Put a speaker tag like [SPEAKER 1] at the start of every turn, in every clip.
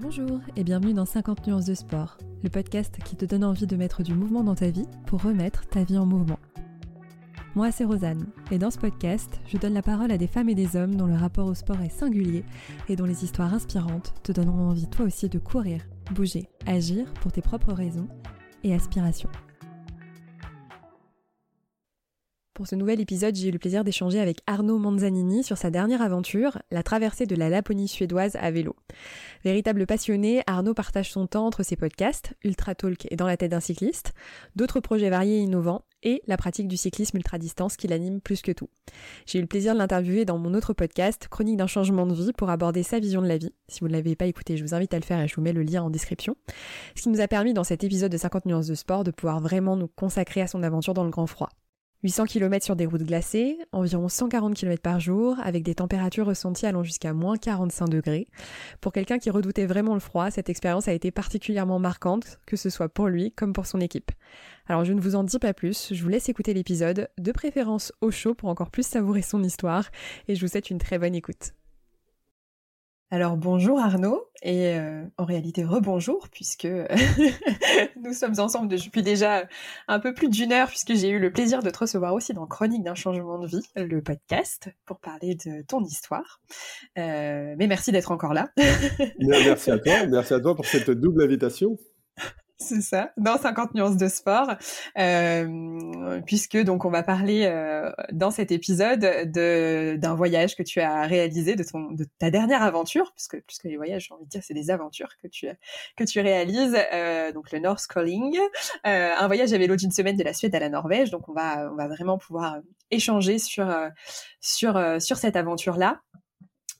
[SPEAKER 1] Bonjour et bienvenue dans 50 nuances de sport, le podcast qui te donne envie de mettre du mouvement dans ta vie pour remettre ta vie en mouvement. Moi, c'est Rosanne, et dans ce podcast, je donne la parole à des femmes et des hommes dont le rapport au sport est singulier et dont les histoires inspirantes te donneront envie toi aussi de courir, bouger, agir pour tes propres raisons et aspirations. Pour ce nouvel épisode, j'ai eu le plaisir d'échanger avec Arnaud Manzanini sur sa dernière aventure, la traversée de la Laponie suédoise à vélo. Véritable passionné, Arnaud partage son temps entre ses podcasts, Ultra Talk et Dans la tête d'un cycliste, d'autres projets variés et innovants, et la pratique du cyclisme ultra-distance qui l'anime plus que tout. J'ai eu le plaisir de l'interviewer dans mon autre podcast, Chronique d'un changement de vie, pour aborder sa vision de la vie. Si vous ne l'avez pas écouté, je vous invite à le faire et je vous mets le lien en description. Ce qui nous a permis dans cet épisode de 50 nuances de sport de pouvoir vraiment nous consacrer à son aventure dans le grand froid. 800 km sur des routes glacées, environ 140 km par jour, avec des températures ressenties allant jusqu'à moins 45 degrés. Pour quelqu'un qui redoutait vraiment le froid, cette expérience a été particulièrement marquante, que ce soit pour lui comme pour son équipe. Alors je ne vous en dis pas plus, je vous laisse écouter l'épisode, de préférence au chaud pour encore plus savourer son histoire, et je vous souhaite une très bonne écoute. Alors bonjour Arnaud et euh, en réalité rebonjour puisque nous sommes ensemble depuis déjà un peu plus d'une heure puisque j'ai eu le plaisir de te recevoir aussi dans Chronique d'un changement de vie, le podcast pour parler de ton histoire. Euh, mais merci d'être encore là.
[SPEAKER 2] merci à toi, merci à toi pour cette double invitation.
[SPEAKER 1] C'est ça, dans 50 nuances de sport, euh, puisque donc on va parler euh, dans cet épisode de d'un voyage que tu as réalisé, de ton de ta dernière aventure, puisque plus que les voyages, j'ai envie de dire, c'est des aventures que tu que tu réalises, euh, donc le North Calling, euh, un voyage à vélo d'une semaine de la Suède à la Norvège. Donc on va on va vraiment pouvoir échanger sur euh, sur euh, sur cette aventure là.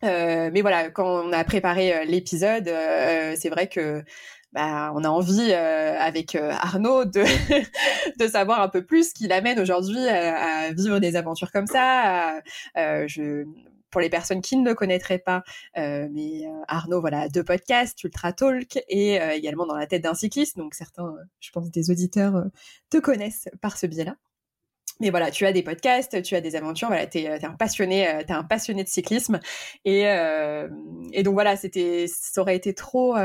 [SPEAKER 1] mais voilà, quand on a préparé l'épisode, c'est vrai que bah, on a envie euh, avec euh, Arnaud de, de savoir un peu plus ce qui l'amène aujourd'hui à, vivre des aventures comme ça. Euh, je, pour les personnes qui ne le connaîtraient pas, mais Arnaud, voilà, deux podcasts, Ultra Talk et également dans la tête d'un cycliste. Donc certains, je pense, des auditeurs te connaissent par ce biais-là. Mais voilà, tu as des podcasts, tu as des aventures, voilà, t'es es un passionné, t'es un passionné de cyclisme et et donc voilà, c'était, ça aurait été trop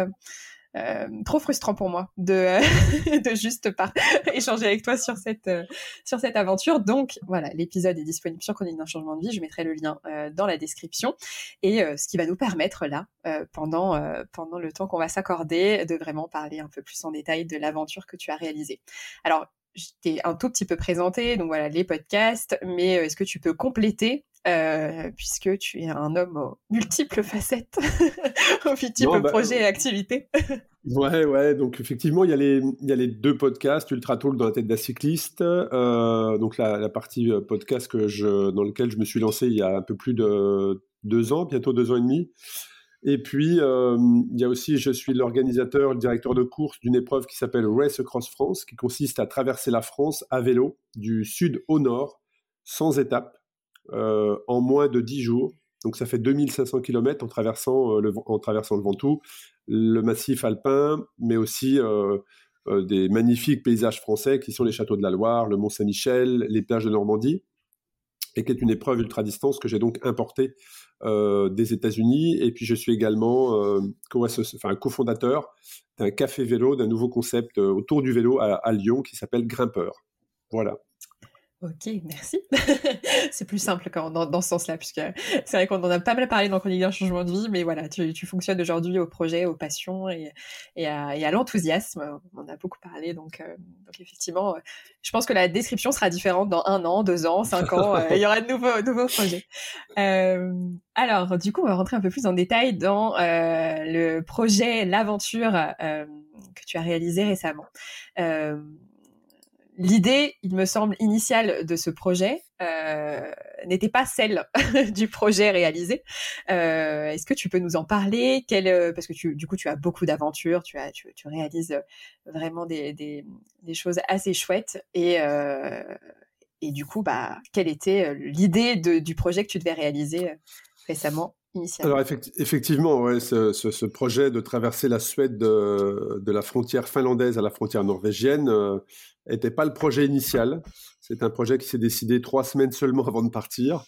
[SPEAKER 1] euh, trop frustrant pour moi de, de juste pas échanger avec toi sur cette, euh, sur cette aventure. Donc voilà, l'épisode est disponible sur Chronique d'un changement de vie. Je mettrai le lien euh, dans la description. Et ce qui va nous permettre là, pendant, pendant le temps qu'on va s'accorder, de vraiment parler un peu plus en détail de l'aventure que tu as réalisée. Alors, je t'ai un tout petit peu présenté, donc voilà, les podcasts, mais est-ce que tu peux compléter euh, puisque tu es un homme aux multiples facettes, aux multiples bah, projets et activités.
[SPEAKER 2] ouais, ouais, donc effectivement, il y, a les, il y a les deux podcasts, Ultra Talk dans la tête d'un cycliste, euh, donc la, la, partie euh, podcast que je, dans lequel je me suis lancé il y a un peu plus de deux ans, bientôt deux ans et demi. Et puis, euh, il y a aussi, je suis l'organisateur, le directeur de course d'une épreuve qui s'appelle Race Across France, qui consiste à traverser la France à vélo, du sud au nord, sans étape, euh, en moins de 10 jours. Donc ça fait 2500 km en traversant, euh, le, en traversant le Ventoux, le massif alpin, mais aussi euh, des magnifiques paysages français qui sont les châteaux de la Loire, le Mont Saint-Michel, les plages de Normandie, et qui est une épreuve ultra-distance que j'ai donc importée des États-Unis. Et puis je suis également cofondateur d'un café vélo, d'un nouveau concept autour du vélo à, à Lyon qui s'appelle Grimpeur. Voilà.
[SPEAKER 1] Ok, merci. c'est plus simple quand, dans, ce sens-là, puisque c'est vrai qu'on en a pas mal parlé dans Chronique d'un changement de vie, mais voilà, tu, tu fonctionnes aujourd'hui au projet, aux passions et, et à, et à l'enthousiasme. On en a beaucoup parlé, donc, euh, donc effectivement, euh, je pense que la description sera différente dans un an, deux ans, cinq ans. Euh, il y aura de nouveaux, nouveaux projets. alors, du coup, on va rentrer un peu plus en détail dans le projet, l'aventure que tu as réalisé récemment l'idée, il me semble, initiale de ce projet euh, n'était pas celle du projet réalisé. Euh, Est-ce que tu peux nous en parler? Euh, Parce que tu, du coup, tu as beaucoup d'aventures, tu, réalises vraiment des, choses assez chouettes. Et, et du coup, bah, quelle était l'idée du projet que tu devais réaliser euh,
[SPEAKER 2] alors effectivement, ce, projet de traverser la Suède de, la frontière finlandaise à la frontière norvégienne n'était pas le projet initial. C'est un projet qui s'est décidé trois semaines seulement avant de partir.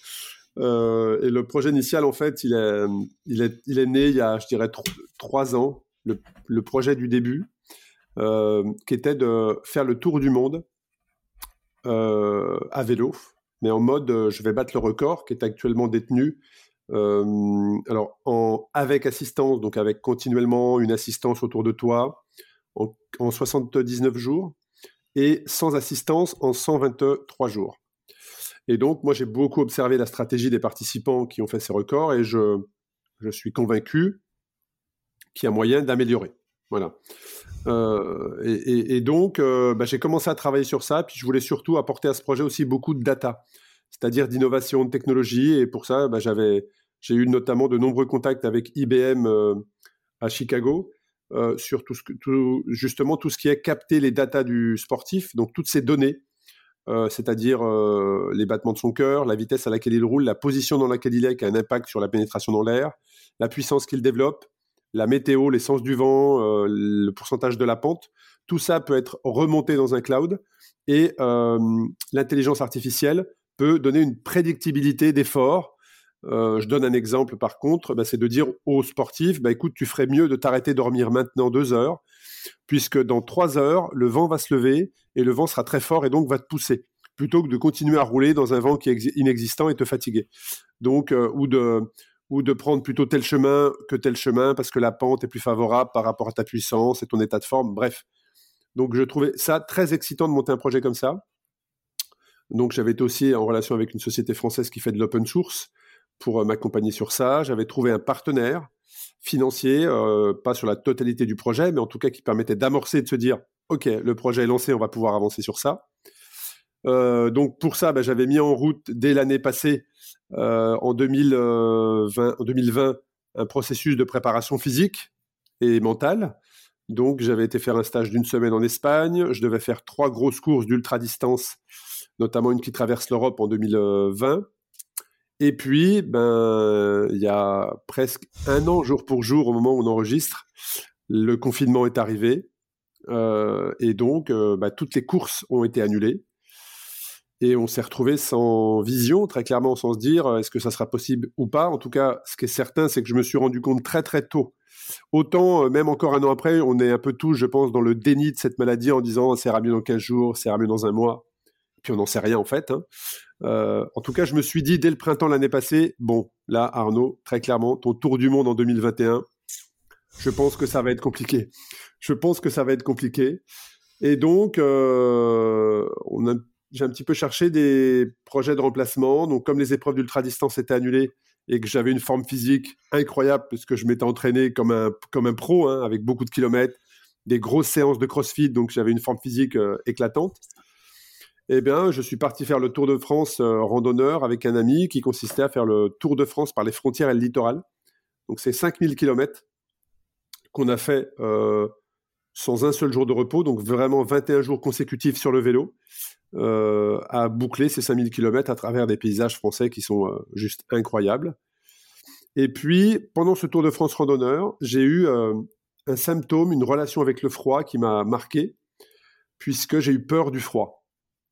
[SPEAKER 2] Euh, et le projet initial, en fait, il est, né il y a, je dirais, trois ans. le, projet du début, qui était de faire le tour du monde à vélo, mais en mode je vais battre le record qui est actuellement détenu alors, en, avec assistance, donc avec continuellement une assistance autour de toi, en, 79 jours, et sans assistance en 123 jours. Et donc, moi, j'ai beaucoup observé la stratégie des participants qui ont fait ces records, et je, je suis convaincu qu'il y a moyen d'améliorer. Voilà. Euh, et, donc, euh, bah, j'ai commencé à travailler sur ça, puis je voulais surtout apporter à ce projet aussi beaucoup de data c'est-à-dire d'innovation, de technologie. Et pour ça, bah, j'avais, j'ai eu notamment de nombreux contacts avec IBM euh, à Chicago euh, sur tout ce que, justement tout ce qui est capter les datas du sportif, donc toutes ces données, euh, c'est-à-dire les battements de son cœur, la vitesse à laquelle il roule, la position dans laquelle il est, qui a un impact sur la pénétration dans l'air, la puissance qu'il développe, la météo, l'essence du vent, le pourcentage de la pente. Tout ça peut être remonté dans un cloud et l'intelligence artificielle peut donner une prédictibilité d'effort. Euh, je donne un exemple par contre, bah, c'est de dire aux sportifs, bah, écoute, tu ferais mieux de t'arrêter dormir maintenant deux heures, puisque dans trois heures, le vent va se lever et le vent sera très fort et donc va te pousser, plutôt que de continuer à rouler dans un vent qui est inexistant et te fatiguer. Donc, euh, ou de ou de prendre plutôt tel chemin que tel chemin parce que la pente est plus favorable par rapport à ta puissance et ton état de forme. Bref. Donc je trouvais ça très excitant de monter un projet comme ça. Donc j'avais été aussi en relation avec une société française qui fait de l'open source pour euh, m'accompagner sur ça. J'avais trouvé un partenaire financier, euh, pas sur la totalité du projet, mais en tout cas qui permettait d'amorcer de se dire, OK, le projet est lancé, on va pouvoir avancer sur ça. Euh, donc pour ça, bah, j'avais mis en route dès l'année passée, en 2020, en 2020, un processus de préparation physique et mentale. Donc j'avais été faire un stage d'une semaine en Espagne. Je devais faire trois grosses courses d'ultra distance notamment une qui traverse l'Europe en 2020. Et puis, ben, il y a presque un an, jour pour jour, au moment où on enregistre, le confinement est arrivé. Euh, et donc, euh, ben, toutes les courses ont été annulées. Et on s'est retrouvé sans vision, très clairement, sans se dire euh, est-ce que ça sera possible ou pas. En tout cas, ce qui est certain, c'est que je me suis rendu compte très très tôt. Autant, même encore un an après, on est un peu tous, je pense, dans le déni de cette maladie en disant ça ira mieux dans 15 jours, ça ira mieux dans un mois puis on n'en sait rien en fait. Hein. Euh, en tout cas, je me suis dit dès le printemps l'année passée, bon, là, Arnaud, très clairement, ton tour du monde en 2021, je pense que ça va être compliqué. Je pense que ça va être compliqué. Et donc, euh, j'ai un petit peu cherché des projets de remplacement. Donc, comme les épreuves d'ultra-distance étaient annulées et que j'avais une forme physique incroyable, puisque je m'étais entraîné comme un, comme pro, hein, avec beaucoup de kilomètres, des grosses séances de crossfit, donc j'avais une forme physique euh, éclatante eh bien, je suis parti faire le Tour de France euh, randonneur avec un ami qui consistait à faire le Tour de France par les frontières et le littoral. Donc, c'est 5000 km qu'on a fait euh, sans un seul jour de repos, donc vraiment 21 jours consécutifs sur le vélo, euh, à boucler ces 5000 km à travers des paysages français qui sont juste incroyables. Et puis, pendant ce Tour de France randonneur, j'ai eu un symptôme, une relation avec le froid qui m'a marqué, puisque j'ai eu peur du froid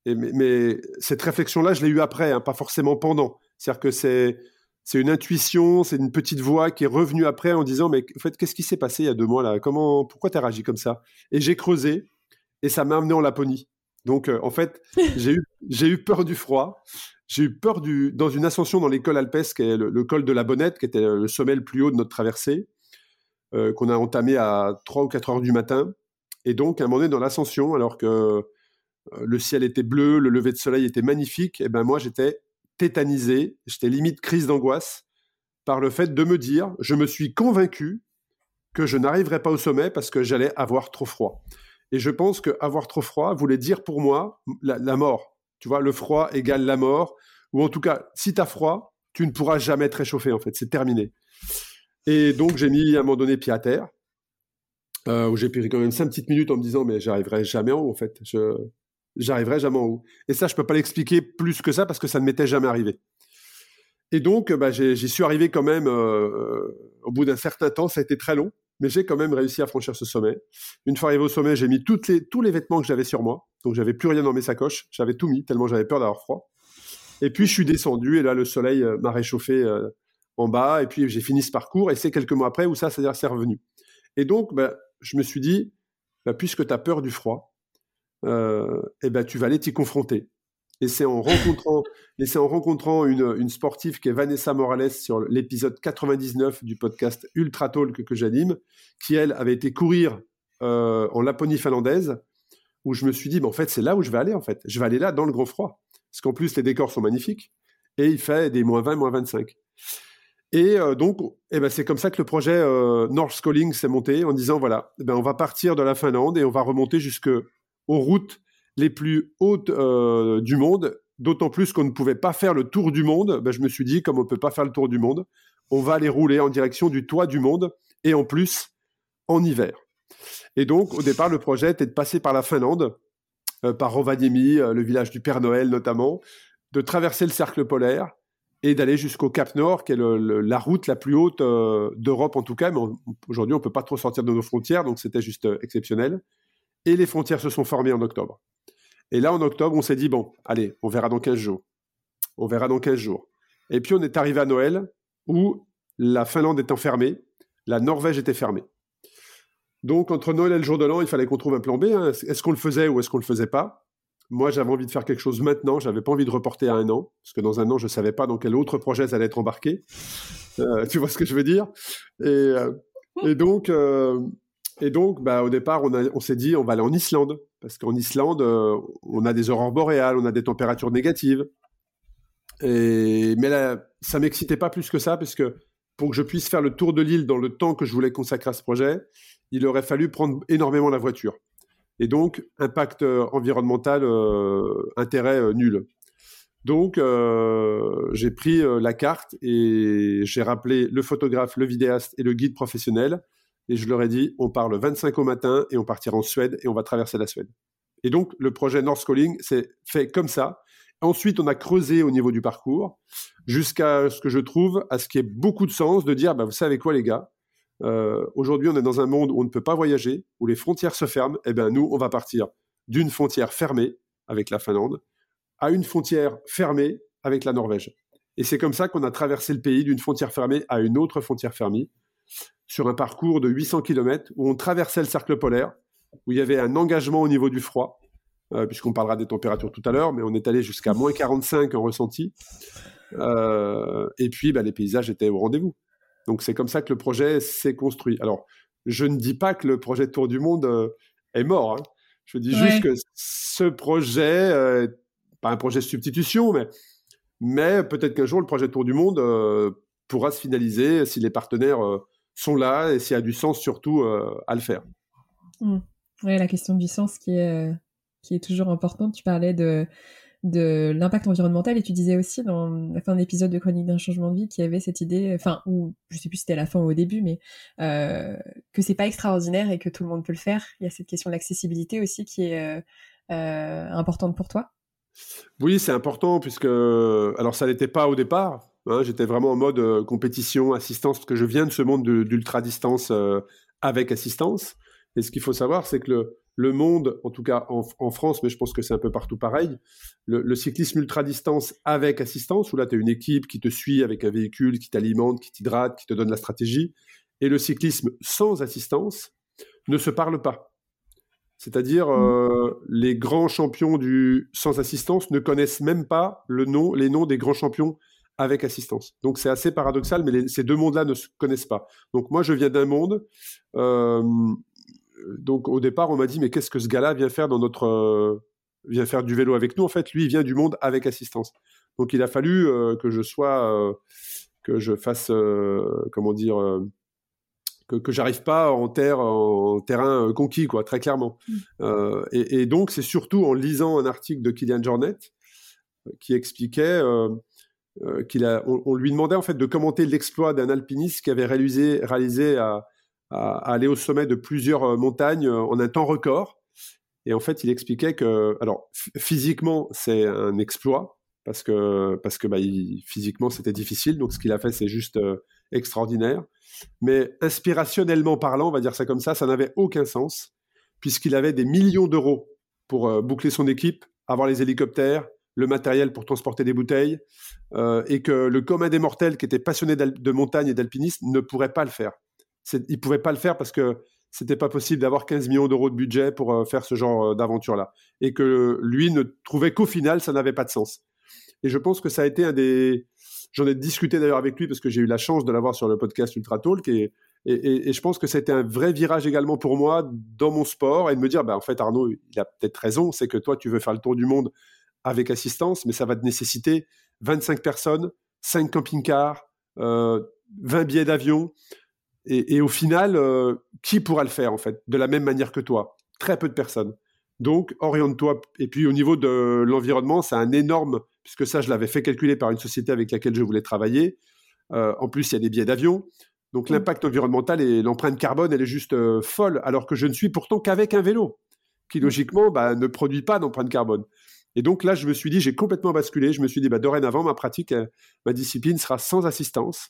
[SPEAKER 2] mais, cette réflexion-là, je l'ai eue après, hein, pas forcément pendant. C'est-à-dire que c'est c'est une intuition, c'est une petite voix qui est revenue après en disant mais en fait qu'est-ce qui s'est passé il y a deux mois là? Comment pourquoi t'as réagi comme ça? Et j'ai creusé et ça m'a amené en Laponie. Donc euh, en fait j'ai eu j'ai eu peur du froid. J'ai eu peur du dans une ascension dans l'école alpesque, qui est le, col de la Bonnette, qui était le sommet le plus haut de notre traversée, euh, qu'on a entamé à 3 ou 4 heures du matin. Et donc à un moment donné dans l'ascension, alors que le ciel était bleu, le lever de soleil était magnifique, et ben moi j'étais tétanisé, j'étais limite crise d'angoisse par le fait de me dire, je me suis convaincu que je n'arriverais pas au sommet parce que j'allais avoir trop froid. Et je pense que avoir trop froid voulait dire pour moi la, mort. Tu vois, le froid égale la mort, ou en tout cas, si tu as froid, tu ne pourras jamais te réchauffer en fait, c'est terminé. Et donc j'ai mis à un moment donné pied à terre, où j'ai pris quand même cinq petites minutes en me disant mais j'arriverai jamais en haut en fait. Je, j'arriverai jamais en haut. Et ça, je peux pas l'expliquer plus que ça parce que ça ne m'était jamais arrivé. Et donc, bah, j'y suis arrivé quand même euh, au bout d'un certain temps. Ça a été très long, mais j'ai quand même réussi à franchir ce sommet. Une fois arrivé au sommet, j'ai mis toutes les, tous les vêtements que j'avais sur moi. Donc, j'avais plus rien dans mes sacoches. J'avais tout mis tellement j'avais peur d'avoir froid. Et puis, je suis descendu et là, le soleil euh, m'a réchauffé euh, en bas. Et puis, j'ai fini ce parcours. Et c'est quelques mois après où ça, c'est-à-dire, c'est revenu. Et donc, bah, je me suis dit, bah, puisque tu as peur du froid, euh, eh ben, tu vas aller t'y confronter. Et c'est en rencontrant, et c'est en rencontrant une, une, sportive qui est Vanessa Morales sur l'épisode 99 du podcast Ultra Talk que, j'anime, qui elle avait été courir euh, en Laponie finlandaise, où je me suis dit, mais en fait, c'est là où je vais aller, en fait. Je vais aller là dans le grand froid. Parce qu'en plus, les décors sont magnifiques. Et il fait des moins 20, moins 25. Et euh, donc, eh ben, c'est comme ça que le projet euh, North Calling s'est monté en disant voilà, eh ben, on va partir de la Finlande et on va remonter jusque aux routes les plus hautes euh, du monde. D'autant plus qu'on ne pouvait pas faire le tour du monde. Ben, je me suis dit, comme on ne peut pas faire le tour du monde, on va aller rouler en direction du toit du monde et en plus en hiver. Et donc, au départ, le projet était de passer par la Finlande, par Rovaniemi, le village du Père Noël notamment, de traverser le cercle polaire et d'aller jusqu'au Cap Nord, qui est la route la plus haute euh, d'Europe en tout cas. Mais aujourd'hui, on ne peut pas trop sortir de nos frontières, donc c'était juste euh, exceptionnel. Et les frontières se sont formées en octobre. Et là, en octobre, on s'est dit, bon, allez, on verra dans 15 jours. On verra dans 15 jours. Et puis, on est arrivé à Noël, où la Finlande est enfermée, la Norvège était fermée. Donc, entre Noël et le jour de l'an, il fallait qu'on trouve un plan B. Hein. Est-ce qu'on le faisait ou est-ce qu'on ne le faisait pas? Moi, j'avais envie de faire quelque chose maintenant. J'avais pas envie de reporter à un an, parce que dans un an, je savais pas dans quel autre projet ça allait être embarqué. Euh, tu vois ce que je veux dire? Et, euh, et, donc, euh, et donc, bah, au départ, on, s'est dit, on va aller en Islande, parce qu'en Islande, on a des aurores boréales, on a des températures négatives. Et, mais là, ça m'excitait pas plus que ça, parce que pour que je puisse faire le tour de l'île dans le temps que je voulais consacrer à ce projet, il aurait fallu prendre énormément la voiture. Et donc, impact euh, environnemental, euh, intérêt euh, nul. Donc, j'ai pris la carte et j'ai rappelé le photographe, le vidéaste et le guide professionnel. Et je leur ai dit, on part le 25 au matin et on partira en Suède et on va traverser la Suède. Et donc, le projet North Calling s'est fait comme ça. Ensuite, on a creusé au niveau du parcours jusqu'à ce que je trouve, à ce qui ait beaucoup de sens de dire, bah, vous savez quoi les gars, euh, aujourd'hui, on est dans un monde où on ne peut pas voyager, où les frontières se ferment. Eh bien, nous, on va partir d'une frontière fermée avec la Finlande à une frontière fermée avec la Norvège. Et c'est comme ça qu'on a traversé le pays d'une frontière fermée à une autre frontière fermée, sur un parcours de 800 km où on traversait le cercle polaire, où il y avait un engagement au niveau du froid, euh, puisqu'on parlera des températures tout à l'heure, mais on est allé jusqu'à moins 45 en ressenti. Euh, et puis, bah, les paysages étaient au rendez-vous. Donc c'est comme ça que le projet s'est construit. Alors, je ne dis pas que le projet Tour du Monde euh, est mort. Hein. Je dis juste que ce projet, pas un projet de substitution, mais, mais peut-être qu'un jour le projet Tour du Monde pourra se finaliser si les partenaires sont là et s'il y a du sens surtout à le faire.
[SPEAKER 1] Mmh. Oui, la question du sens qui est, qui est toujours importante. Tu parlais de de l'impact environnemental et tu disais aussi dans la fin de l'épisode de Chronique d'un changement de vie qu'il y avait cette idée, enfin, ou je sais plus si c'était à la fin ou au début, mais euh, que c'est pas extraordinaire et que tout le monde peut le faire. Il y a cette question de l'accessibilité aussi qui est euh, euh, importante pour toi?
[SPEAKER 2] Oui, c'est important puisque, alors ça n'était pas au départ. Hein, J'étais vraiment en mode euh, compétition, assistance, parce que je viens de ce monde d'ultra distance euh, avec assistance. Et ce qu'il faut savoir, c'est que le, le monde, en tout cas en, France, mais je pense que c'est un peu partout pareil, le, cyclisme ultra-distance avec assistance, où là tu as une équipe qui te suit avec un véhicule, qui t'alimente, qui t'hydrate, qui te donne la stratégie, et le cyclisme sans assistance ne se parle pas. C'est-à-dire, mmh. euh, les grands champions du sans assistance ne connaissent même pas le nom, les noms des grands champions avec assistance. Donc c'est assez paradoxal, mais ces deux mondes-là ne se connaissent pas. Donc moi, je viens d'un monde euh, donc au départ, on m'a dit mais qu'est-ce que ce gars-là vient faire dans notre euh, vient faire du vélo avec nous? En fait, lui, il vient du monde avec assistance. Donc il a fallu euh, que je sois que je fasse comment dire que, que j'arrive pas en terre en terrain conquis quoi, très clairement. Mmh. Et, donc c'est surtout en lisant un article de Kylian Jornet qui expliquait qu'il a, on, lui demandait en fait de commenter l'exploit d'un alpiniste qui avait réalisé, réalisé à, aller au sommet de plusieurs euh, montagnes euh, en un temps record. Et en fait, il expliquait que, alors physiquement, c'est un exploit parce que parce que bah, physiquement c'était difficile. Donc ce qu'il a fait, c'est juste euh, extraordinaire. Mais inspirationnellement parlant, on va dire ça comme ça, ça n'avait aucun sens puisqu'il avait des millions d'euros pour boucler son équipe, avoir les hélicoptères, le matériel pour transporter des bouteilles, et que le commun des mortels qui était passionné de montagne et d'alpinisme ne pourrait pas le faire. il ne pouvait pas le faire parce que c'était pas possible d'avoir 15 millions d'euros de budget pour euh, faire ce genre euh, d'aventure-là. Et que lui ne trouvait qu'au final, ça n'avait pas de sens. Et je pense que ça a été un des. J'en ai discuté d'ailleurs avec lui parce que j'ai eu la chance de l'avoir sur le podcast Ultra Talk. Et, et, et, je pense que ça a été un vrai virage également pour moi dans mon sport et de me dire, bah, en fait, Arnaud, il a peut-être raison. C'est que toi, tu veux faire le tour du monde avec assistance, mais ça va te nécessiter 25 personnes, 5 camping-cars, euh, 20 billets d'avion. Et, au final, euh, qui pourra le faire en fait de la même manière que toi? Très peu de personnes. Donc, oriente-toi. Et puis, au niveau de l'environnement, c'est un énorme, puisque ça, je l'avais fait calculer par une société avec laquelle je voulais travailler. Euh, en plus, il y a des billets d'avion. Donc, mmh. l'impact environnemental et l'empreinte carbone, elle est juste euh, folle, alors que je ne suis pourtant qu'avec un vélo, qui mmh. logiquement bah, ne produit pas d'empreinte carbone. Et donc là, je me suis dit, j'ai complètement basculé. Je me suis dit, bah, dorénavant, ma pratique, ma discipline sera sans assistance.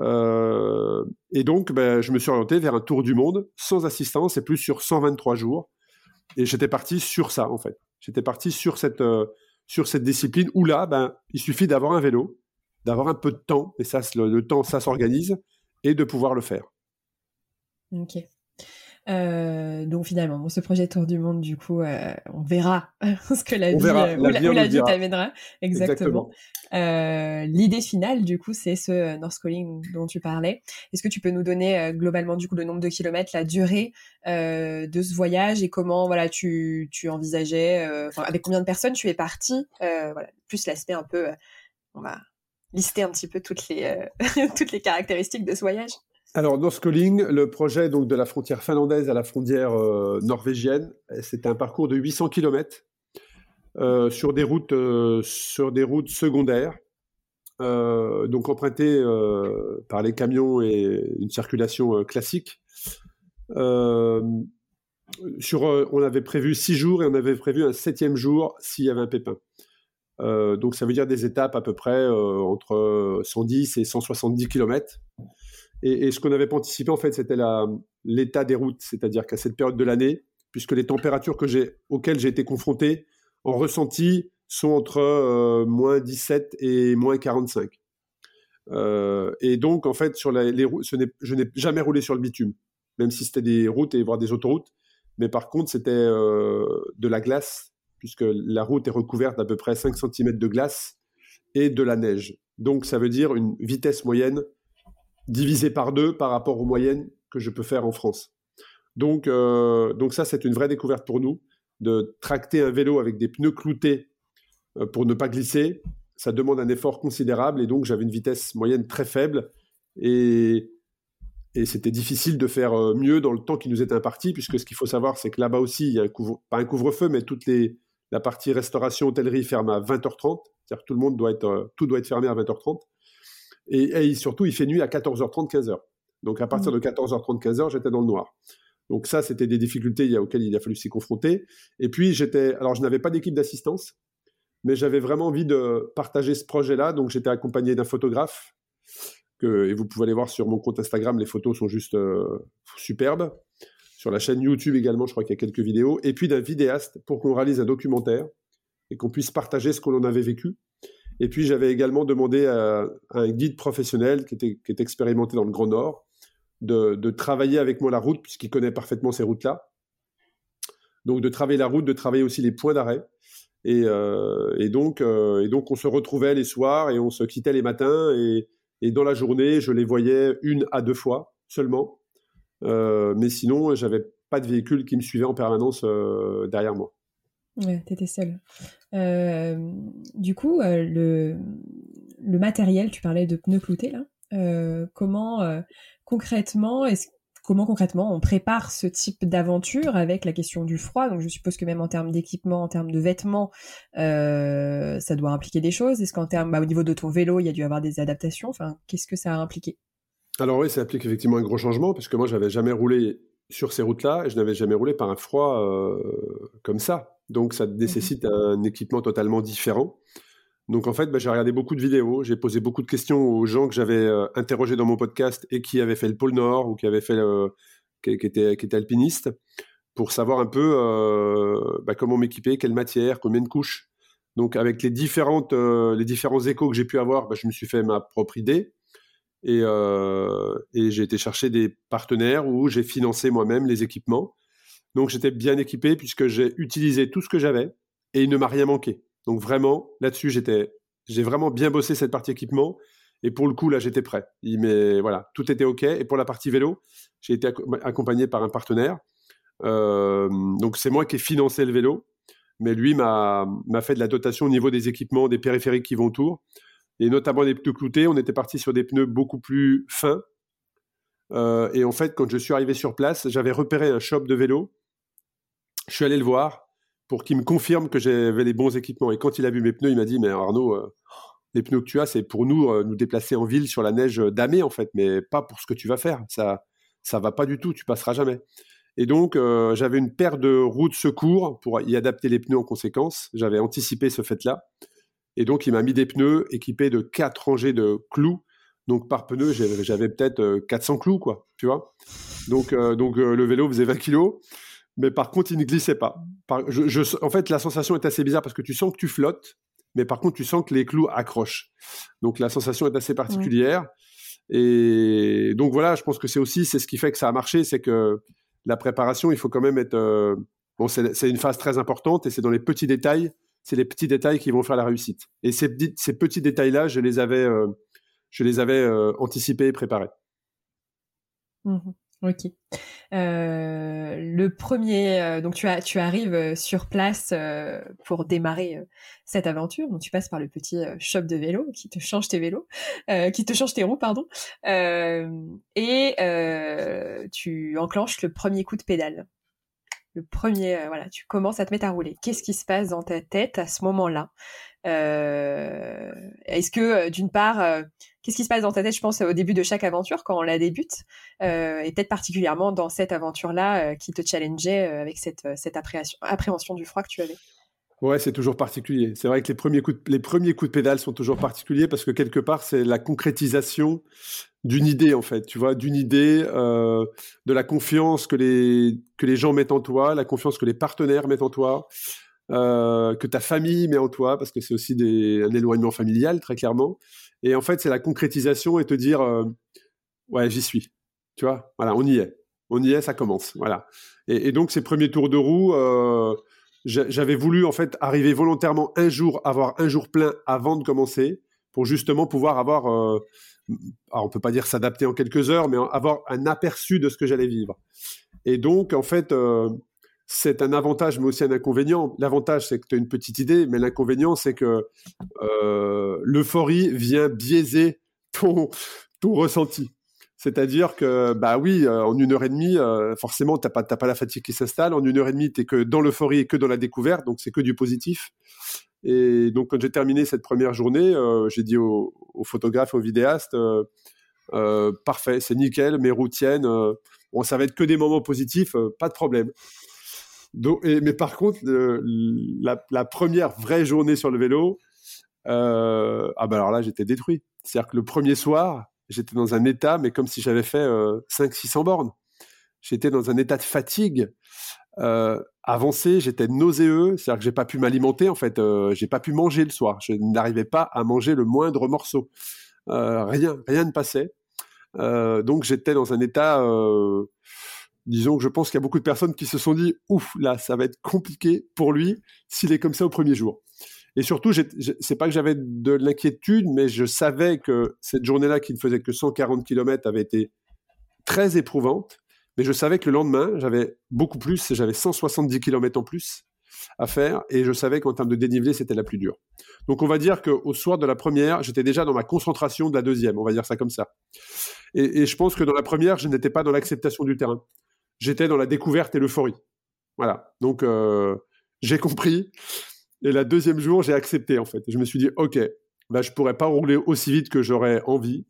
[SPEAKER 2] Euh, et donc, ben, je me suis orienté vers un tour du monde sans assistance et plus sur 123 jours. Et j'étais parti sur ça, en fait. J'étais parti sur cette, euh, discipline où là, ben, il suffit d'avoir un vélo, d'avoir un peu de temps, et ça, le temps, ça s'organise, et de pouvoir le faire.
[SPEAKER 1] Ok. Euh, donc finalement, ce projet Tour du Monde, du coup, euh, on verra ce que la vie, euh, où la, vie t'amènera. Exactement. L'idée finale, du coup, c'est ce North Calling dont tu parlais. Est-ce que tu peux nous donner globalement, du coup, le nombre de kilomètres, la durée de ce voyage et comment, voilà, tu, tu envisageais, avec combien de personnes tu es parti, voilà, plus l'aspect un peu, on va lister un petit peu toutes les toutes les caractéristiques de ce voyage.
[SPEAKER 2] Alors, Calling, le projet donc, de la frontière finlandaise à la frontière euh, norvégienne, c'était un parcours de 800 km euh, sur, des routes, euh, sur des routes secondaires, donc empruntées par les camions et une circulation classique. sur, on avait prévu six jours et on avait prévu un septième jour s'il y avait un pépin. donc ça veut dire des étapes à peu près entre 110 et 170 km. Et, ce qu'on n'avait pas anticipé, en fait, c'était l'état des routes. C'est-à-dire qu'à cette période de l'année, puisque les températures que auxquelles j'ai été confronté en ressenti sont entre euh, moins 17 et moins 45. Euh, et donc, en fait, sur les routes, je n'ai jamais roulé sur le bitume, même si c'était des routes et voire des autoroutes. Mais par contre, c'était euh, de la glace, puisque la route est recouverte d'à peu près 5 cm de glace et de la neige. Donc, ça veut dire une vitesse moyenne divisé par deux par rapport aux moyennes que je peux faire en France. Donc, euh, donc ça, c'est une vraie découverte pour nous, de tracter un vélo avec des pneus cloutés euh, pour ne pas glisser. Ça demande un effort considérable et donc j'avais une vitesse moyenne très faible et, et c'était difficile de faire euh, mieux dans le temps qui nous était imparti puisque ce qu'il faut savoir, c'est que là-bas aussi, il y a un couvre, pas un couvre-feu, mais toute la partie restauration, hôtellerie ferme à 20h30. C'est-à-dire que tout le monde doit être, tout doit être fermé à 20h30. Et, surtout, il fait nuit à 14h30, 15h. Donc à partir de 14h30, 15h, j'étais dans le noir. Donc ça, c'était des difficultés auxquelles il a fallu s'y confronter. Et puis j'étais, alors je n'avais pas d'équipe d'assistance, mais j'avais vraiment envie de partager ce projet-là. Donc j'étais accompagné d'un photographe que, et vous pouvez aller voir sur mon compte Instagram, les photos sont juste euh, superbes. Sur la chaîne YouTube également, je crois qu'il y a quelques vidéos. Et puis d'un vidéaste pour qu'on réalise un documentaire et qu'on puisse partager ce qu'on en avait vécu. Et puis j'avais également demandé à, un guide professionnel qui était, qui expérimenté dans le Grand Nord de, travailler avec moi la route, puisqu'il connaît parfaitement ces routes-là. Donc de travailler la route, de travailler aussi les points d'arrêt. Et, euh, donc, euh, donc on se retrouvait les soirs et on se quittait les matins. Et, dans la journée, je les voyais une à deux fois seulement. Euh, mais sinon, j'avais pas de véhicule qui me suivait en permanence derrière moi.
[SPEAKER 1] Ouais, t'étais seule. Euh, du coup, euh, le, matériel, tu parlais de pneus cloutés là. Euh, comment concrètement, comment concrètement on prépare ce type d'aventure avec la question du froid? Donc je suppose que même en termes d'équipement, en termes de vêtements, ça doit impliquer des choses. Est-ce qu'en termes, bah, au niveau de ton vélo, il y a dû avoir des adaptations? Enfin, qu'est-ce que ça a impliqué?
[SPEAKER 2] Alors oui, ça implique effectivement un gros changement puisque moi j'avais jamais roulé sur ces routes-là et je n'avais jamais roulé par un froid comme ça. Donc ça mmh nécessite un équipement totalement différent. Donc en fait, bah, j'ai regardé beaucoup de vidéos, j'ai posé beaucoup de questions aux gens que j'avais euh, interrogés dans mon podcast et qui avaient fait le pôle Nord ou qui avaient fait qui, étaient, qui alpinistes pour savoir un peu euh, bah, comment m'équiper, quelle matière, combien de couches. Donc avec les différentes euh, les différents échos que j'ai pu avoir, bah, je me suis fait ma propre idée. Et, et j'ai été chercher des partenaires où j'ai financé moi-même les équipements. Donc j'étais bien équipé puisque j'ai utilisé tout ce que j'avais et il ne m'a rien manqué. Donc vraiment, là-dessus, j'étais, j'ai vraiment bien bossé cette partie équipement. Et pour le coup, là, j'étais prêt. Mais voilà, tout était OK. Et pour la partie vélo, j'ai été accompagné par un partenaire. Donc c'est moi qui ai financé le vélo, mais lui m'a fait de la dotation au niveau des équipements, des périphériques qui vont autour, et notamment des pneus cloutés. On était parti sur des pneus beaucoup plus fins. Euh, et en fait, quand je suis arrivé sur place, j'avais repéré un shop de vélo. Je suis allé le voir pour qu'il me confirme que j'avais les bons équipements. Et quand il a vu mes pneus, il m'a dit, mais Arnaud, euh, les pneus que tu as, c'est pour nous nous déplacer en ville sur la neige damée, en fait, mais pas pour ce que tu vas faire. Ça ça va pas du tout, tu passeras jamais. Et donc, euh, j'avais une paire de roues de secours pour y adapter les pneus en conséquence. J'avais anticipé ce fait-là. Et donc, il m'a mis des pneus équipés de quatre rangées de clous. Donc, par pneu, j'avais peut-être 400 euh, clous, quoi, tu vois. Donc, euh, donc le vélo faisait 20 kilos. Mais par contre, il ne glissait pas. en fait, la sensation est assez bizarre parce que tu sens que tu flottes, mais par contre, tu sens que les clous accrochent. Donc, la sensation est assez particulière. Et donc, voilà, je pense que c'est aussi, c'est ce qui fait que ça a marché, c'est que la préparation, il faut quand même être. Euh, bon, c'est une phase très importante et c'est dans les petits détails. C'est les petits détails qui vont faire la réussite. Et ces, ces petits détails-là, je les avais, euh, je les avais euh, anticipés et préparés.
[SPEAKER 1] Mmh Ok. Euh, le premier, euh, donc tu, as, tu arrives euh, sur place pour démarrer cette aventure. Donc tu passes par le petit shop de vélo qui te change tes vélos, qui te change tes roues, pardon. et tu enclenches le premier coup de pédale. Le premier, voilà, tu commences à te mettre à rouler. Qu'est-ce qui se passe dans ta tête à ce moment-là? Est-ce que, d'une part, qu'est-ce qui se passe dans ta tête, je pense, au début de chaque aventure quand on la débute, et peut-être particulièrement dans cette aventure-là qui te challengeait avec cette, appréhension, du froid que tu avais?
[SPEAKER 2] Ouais, c'est toujours particulier. C'est vrai que les premiers, coups de, pédale sont toujours particuliers parce que quelque part, c'est la concrétisation d'une idée, en fait, tu vois, d'une idée, de la confiance que les, gens mettent en toi, la confiance que les partenaires mettent en toi, euh, que ta famille met en toi, parce que c'est aussi un éloignement familial, très clairement. Et en fait, c'est la concrétisation et te dire, euh, ouais, j'y suis. Tu vois, voilà, on y est. On y est, ça commence. Voilà. Et, donc, ces premiers tours de roue, euh, j'avais voulu, en fait, arriver volontairement un jour, avoir un jour plein avant de commencer, pour justement pouvoir avoir, alors on peut pas dire s'adapter en quelques heures, mais avoir un aperçu de ce que j'allais vivre. Et donc, en fait, c'est un avantage, mais aussi un inconvénient. L'avantage, c'est que tu as une petite idée, mais l'inconvénient, c'est que euh, l'euphorie vient biaiser ton, ressenti. C'est-à-dire que, bah oui, euh, en une heure et demie, euh, forcément, tu n'as pas, pas la fatigue qui s'installe. En une heure et demie, tu es que dans l'euphorie et que dans la découverte, donc c'est que du positif. Et donc, quand j'ai terminé cette première journée, j'ai dit aux au photographes, aux vidéastes, parfait, c'est nickel, mes routiennes, bon, ça va être que des moments positifs, pas de problème mais par contre, la, première vraie journée sur le vélo, euh, ah ben alors là, j'étais détruit. C'est-à-dire que le premier soir, j'étais dans un état, mais comme si j'avais fait 500-600 euh, bornes. J'étais dans un état de fatigue euh, avancé, j'étais nauséeux, c'est-à-dire que j'ai pas pu m'alimenter en fait, j'ai pas pu manger le soir, je n'arrivais pas à manger le moindre morceau, rien, rien ne passait. donc j'étais dans un état disons que je pense qu'il y a beaucoup de personnes qui se sont dit ouf là ça va être compliqué pour lui s'il est comme ça au premier jour. Et surtout c'est pas que j'avais de l'inquiétude mais je savais que cette journée-là qui ne faisait que 140 km avait été très éprouvante. Mais je savais que le lendemain j'avais beaucoup plus j'avais 170 km en plus à faire et je savais qu'en termes de dénivelé c'était la plus dure. Donc on va dire qu'au soir de la première j'étais déjà dans ma concentration de la deuxième on va dire ça comme ça. Et je pense que dans la première je n'étais pas dans l'acceptation du terrain j'étais dans la découverte et l'euphorie. Voilà. Donc, euh, j'ai compris. Et la deuxième jour, j'ai accepté, en fait. Je me suis dit, OK, bah, je pourrais pas rouler aussi vite que j'aurais envie.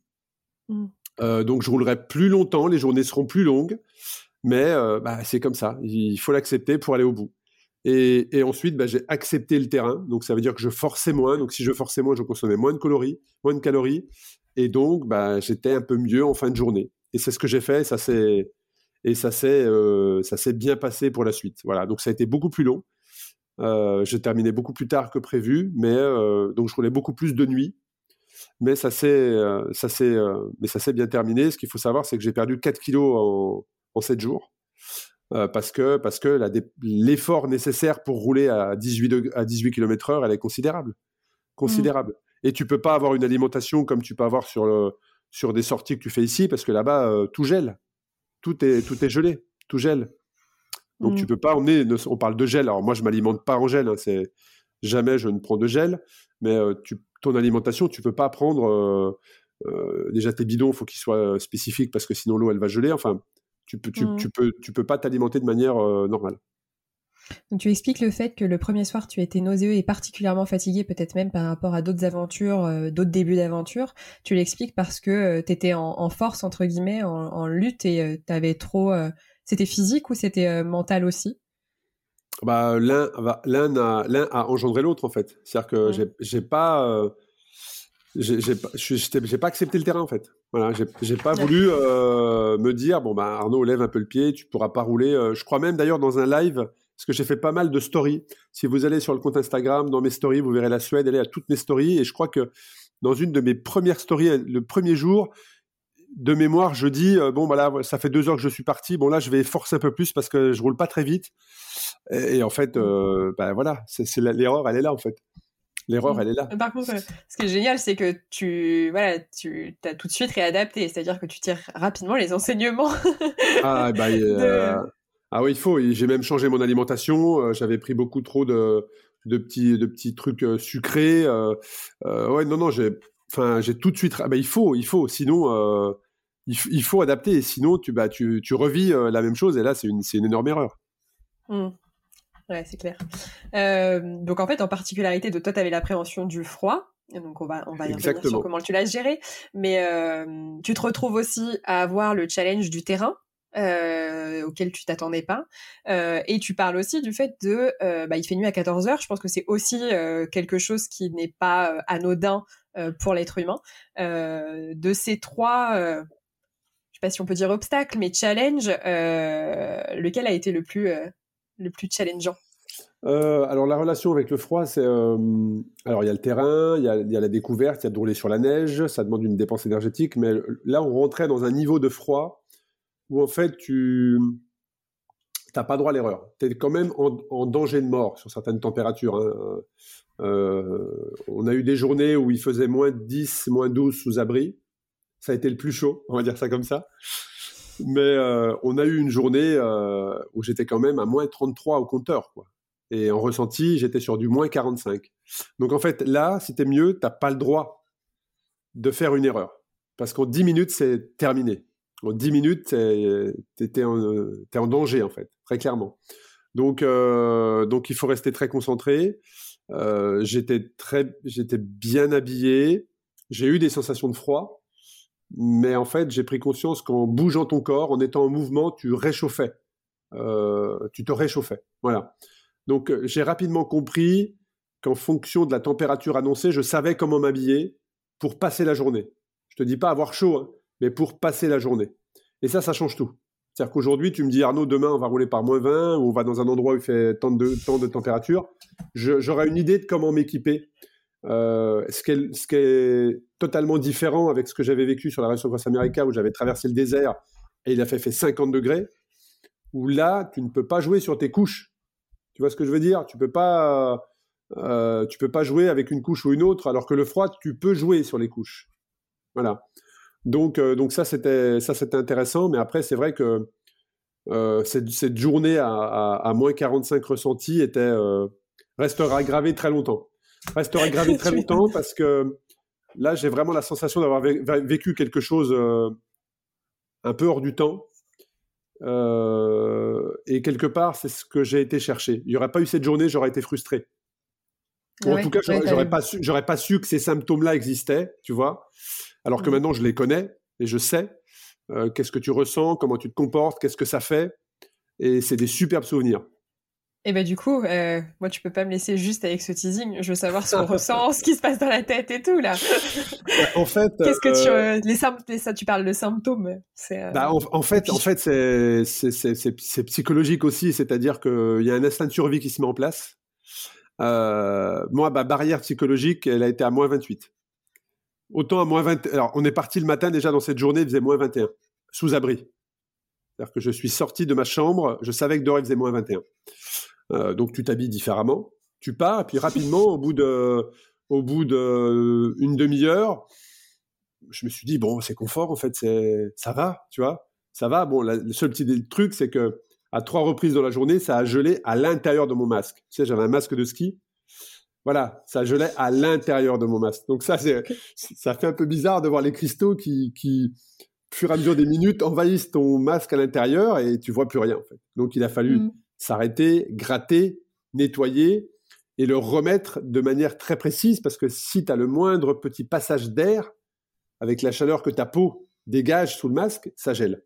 [SPEAKER 2] Mm. Euh, donc, je roulerai plus longtemps, les journées seront plus longues. Mais euh, bah, c'est comme ça. Il faut l'accepter pour aller au bout. Et, et ensuite, bah, j'ai accepté le terrain. Donc, ça veut dire que je forçais moins. Donc, si je forçais moins, je consommais moins de calories. Moins de calories. Et donc, bah, j'étais un peu mieux en fin de journée. Et c'est ce que j'ai fait. Ça, c'est et ça s'est euh, ça s'est bien passé pour la suite. Voilà, donc ça a été beaucoup plus long. Euh, j'ai terminé beaucoup plus tard que prévu, mais euh, donc je roulais beaucoup plus de nuit. mais ça s'est, ça s'est, mais ça s'est bien terminé. Ce qu'il faut savoir, c'est que j'ai perdu 4 kilos en, en 7 jours. parce que, parce que l'effort nécessaire pour rouler à 18, à 18 km heure, elle est considérable. Considérable. Et tu peux pas avoir une alimentation comme tu peux avoir sur, le, sur des sorties que tu fais ici, parce que là-bas, tout gèle. Tout est, tout est gelé. Tout gèle. Donc tu mmh. peux pas emmener. On parle de gel. Alors moi, je m'alimente pas en gel. Hein, c'est jamais je ne prends de gel. Mais ton alimentation, tu peux pas prendre. déjà tes bidons, il faut qu'ils soient spécifiques parce que sinon l'eau elle va geler. Enfin, tu peux, tu, mmh. tu peux, tu peux pas t'alimenter de manière normale.
[SPEAKER 1] Donc, tu expliques le fait que le premier soir, tu étais nauséeux et particulièrement fatigué, peut-être même par rapport à d'autres aventures, d'autres débuts d'aventure. Tu l'expliques parce que tu étais en, force, entre guillemets, en, lutte et tu avais trop c'était physique ou c'était euh, mental aussi?
[SPEAKER 2] Bah, l'un, l'un, a, l'un a engendré l'autre en fait. C'est-à-dire que j'ai, j'ai pas, euh, j'ai, j'ai, pas accepté le terrain en fait. Voilà, j'ai, pas voulu euh, me dire bon bah Arnaud lève un peu le pied, tu pourras pas rouler. je crois même d'ailleurs dans un live parce que j'ai fait pas mal de stories. Si vous allez sur le compte Instagram, dans mes stories, vous verrez la Suède, elle est à toutes mes stories et je crois que dans une de mes premières stories, le premier jour, de mémoire, je dis euh, bon voilà, ça fait deux heures que je suis parti. Bon là, je vais forcer un peu plus parce que je roule pas très vite. Et, en fait, euh, ben voilà, c'est l'erreur, elle est là en fait. L'erreur, mmh. elle est là.
[SPEAKER 1] Par contre, ce qui est génial, c'est que tu voilà, tu as tout de suite réadapté, c'est-à-dire que tu tires rapidement les enseignements.
[SPEAKER 2] ah bah, euh, ah oui, il faut. J'ai même changé mon alimentation. J'avais pris beaucoup trop de, de petits de petits trucs sucrés. ouais, non non, j'ai enfin, j'ai tout de suite. Ah bah, il faut, il faut. Sinon, il, faut adapter, et sinon tu, bah, tu, tu revis euh, la même chose, et là c'est une, une énorme erreur.
[SPEAKER 1] Mmh. Ouais, c'est clair. Euh, donc en fait, en particularité de toi, tu avais l'appréhension du froid. Donc on va, on va y revenir sur comment tu l'as géré. Mais euh, tu te retrouves aussi à avoir le challenge du terrain. Auquel tu t'attendais pas. et tu parles aussi du fait de, bah, il fait nuit à 14 heures. Je pense que c'est aussi quelque chose qui n'est pas anodin pour l'être humain. de ces trois sais pas si on peut dire obstacle, mais challenge, euh, lequel a été le plus, euh, le plus challengeant?
[SPEAKER 2] Euh, alors la relation avec le froid, c'est alors il y a le terrain, il y a, la découverte, il y a de rouler sur la neige, ça demande une dépense énergétique, mais là on rentrait dans un niveau de froid où en fait tu n'as pas droit à l'erreur. Tu es quand même en, danger de mort sur certaines températures. Hein. on a eu des journées où il faisait moins 10, moins 12 sous abri ça a été le plus chaud, on va dire ça comme ça. Mais euh, on a eu une journée euh, où j'étais quand même à moins 33 au compteur. Et en ressenti, j'étais sur du moins 45. Donc en fait, là, c'était mieux, tu n'as pas le droit de faire une erreur. Parce qu'en 10 minutes, c'est terminé. En 10 minutes, tu es, en danger, en fait, très clairement. Donc, euh, donc il faut rester très concentré. j'étais bien habillé. J'ai eu des sensations de froid mais en fait, j'ai pris conscience qu'en bougeant ton corps, en étant en mouvement, tu réchauffais. Euh, tu te réchauffais. Voilà. Donc, euh, j'ai rapidement compris qu'en fonction de la température annoncée, je savais comment m'habiller pour passer la journée. Je te dis pas avoir chaud, hein, mais pour passer la journée. Et ça, ça change tout. C'est-à-dire qu'aujourd'hui, tu me dis, Arnaud, demain, on va rouler par moins 20, ou on va dans un endroit où il fait tant de, tant température. J'aurai une idée de comment m'équiper euh, ce, qui est, totalement différent avec ce que j'avais vécu sur la Race Cross America où j'avais traversé le désert et il a fait, fait 50 degrés, où là, tu ne peux pas jouer sur tes couches. Tu vois ce que je veux dire? Tu peux euh, peux pas jouer avec une couche ou une autre, alors que le froid, tu peux jouer sur les couches. Voilà. Donc, euh, donc ça, c'était, ça, c'était intéressant, mais après, c'est vrai que cette, cette, journée à, à, à, moins 45 ressentis était, restera gravée très longtemps restera gravé très longtemps parce que là, j'ai vraiment la sensation d'avoir vécu quelque chose euh, un peu hors du temps. Euh, et quelque part, c'est ce que j'ai été chercher. Il n'y aurait pas eu cette journée, j'aurais été frustré. en tout cas, j'aurais pas, su, pas su que ces symptômes-là existaient, tu vois. Alors que maintenant, je les connais et je sais euh, qu'est-ce que tu ressens, comment tu te comportes, qu'est-ce que ça fait. Et c'est des superbes souvenirs.
[SPEAKER 1] Et ben du coup, euh, moi tu peux pas me laisser juste avec ce teasing. Je veux savoir ce qu'on ressent, ce qui se passe dans la tête et tout là.
[SPEAKER 2] en fait,
[SPEAKER 1] qu'est-ce que tu euh, les symptômes ça tu parles de symptômes.
[SPEAKER 2] Euh, bah, en, fait, en fait c'est c'est psychologique aussi, c'est-à-dire qu'il y a un instinct de survie qui se met en place. moi, ma barrière psychologique, elle a été à moins 28. Autant à moins 20. Alors, on est parti le matin déjà dans cette journée, il faisait moins 21, sous abri. C'est-à-dire que je suis sorti de ma chambre, je savais que dehors il faisait moins 21. Euh, donc tu t'habilles différemment, tu pars, et puis rapidement, au bout de, au bout de une demi-heure, je me suis dit bon, c'est confort en fait, c'est, ça va, tu vois, ça va. Bon, le seul petit truc, c'est que à trois reprises dans la journée, ça a gelé à l'intérieur de mon masque. Tu sais, j'avais un masque de ski. Voilà, ça gelait à l'intérieur de mon masque. Donc ça, ça fait un peu bizarre de voir les cristaux qui, qui, au fur et à mesure des minutes, envahissent ton masque à l'intérieur et tu vois plus rien en fait. Donc il a fallu mmh. s'arrêter, gratter, nettoyer et le remettre de manière très précise parce que si tu as le moindre petit passage d'air avec la chaleur que ta peau dégage sous le masque, ça gèle.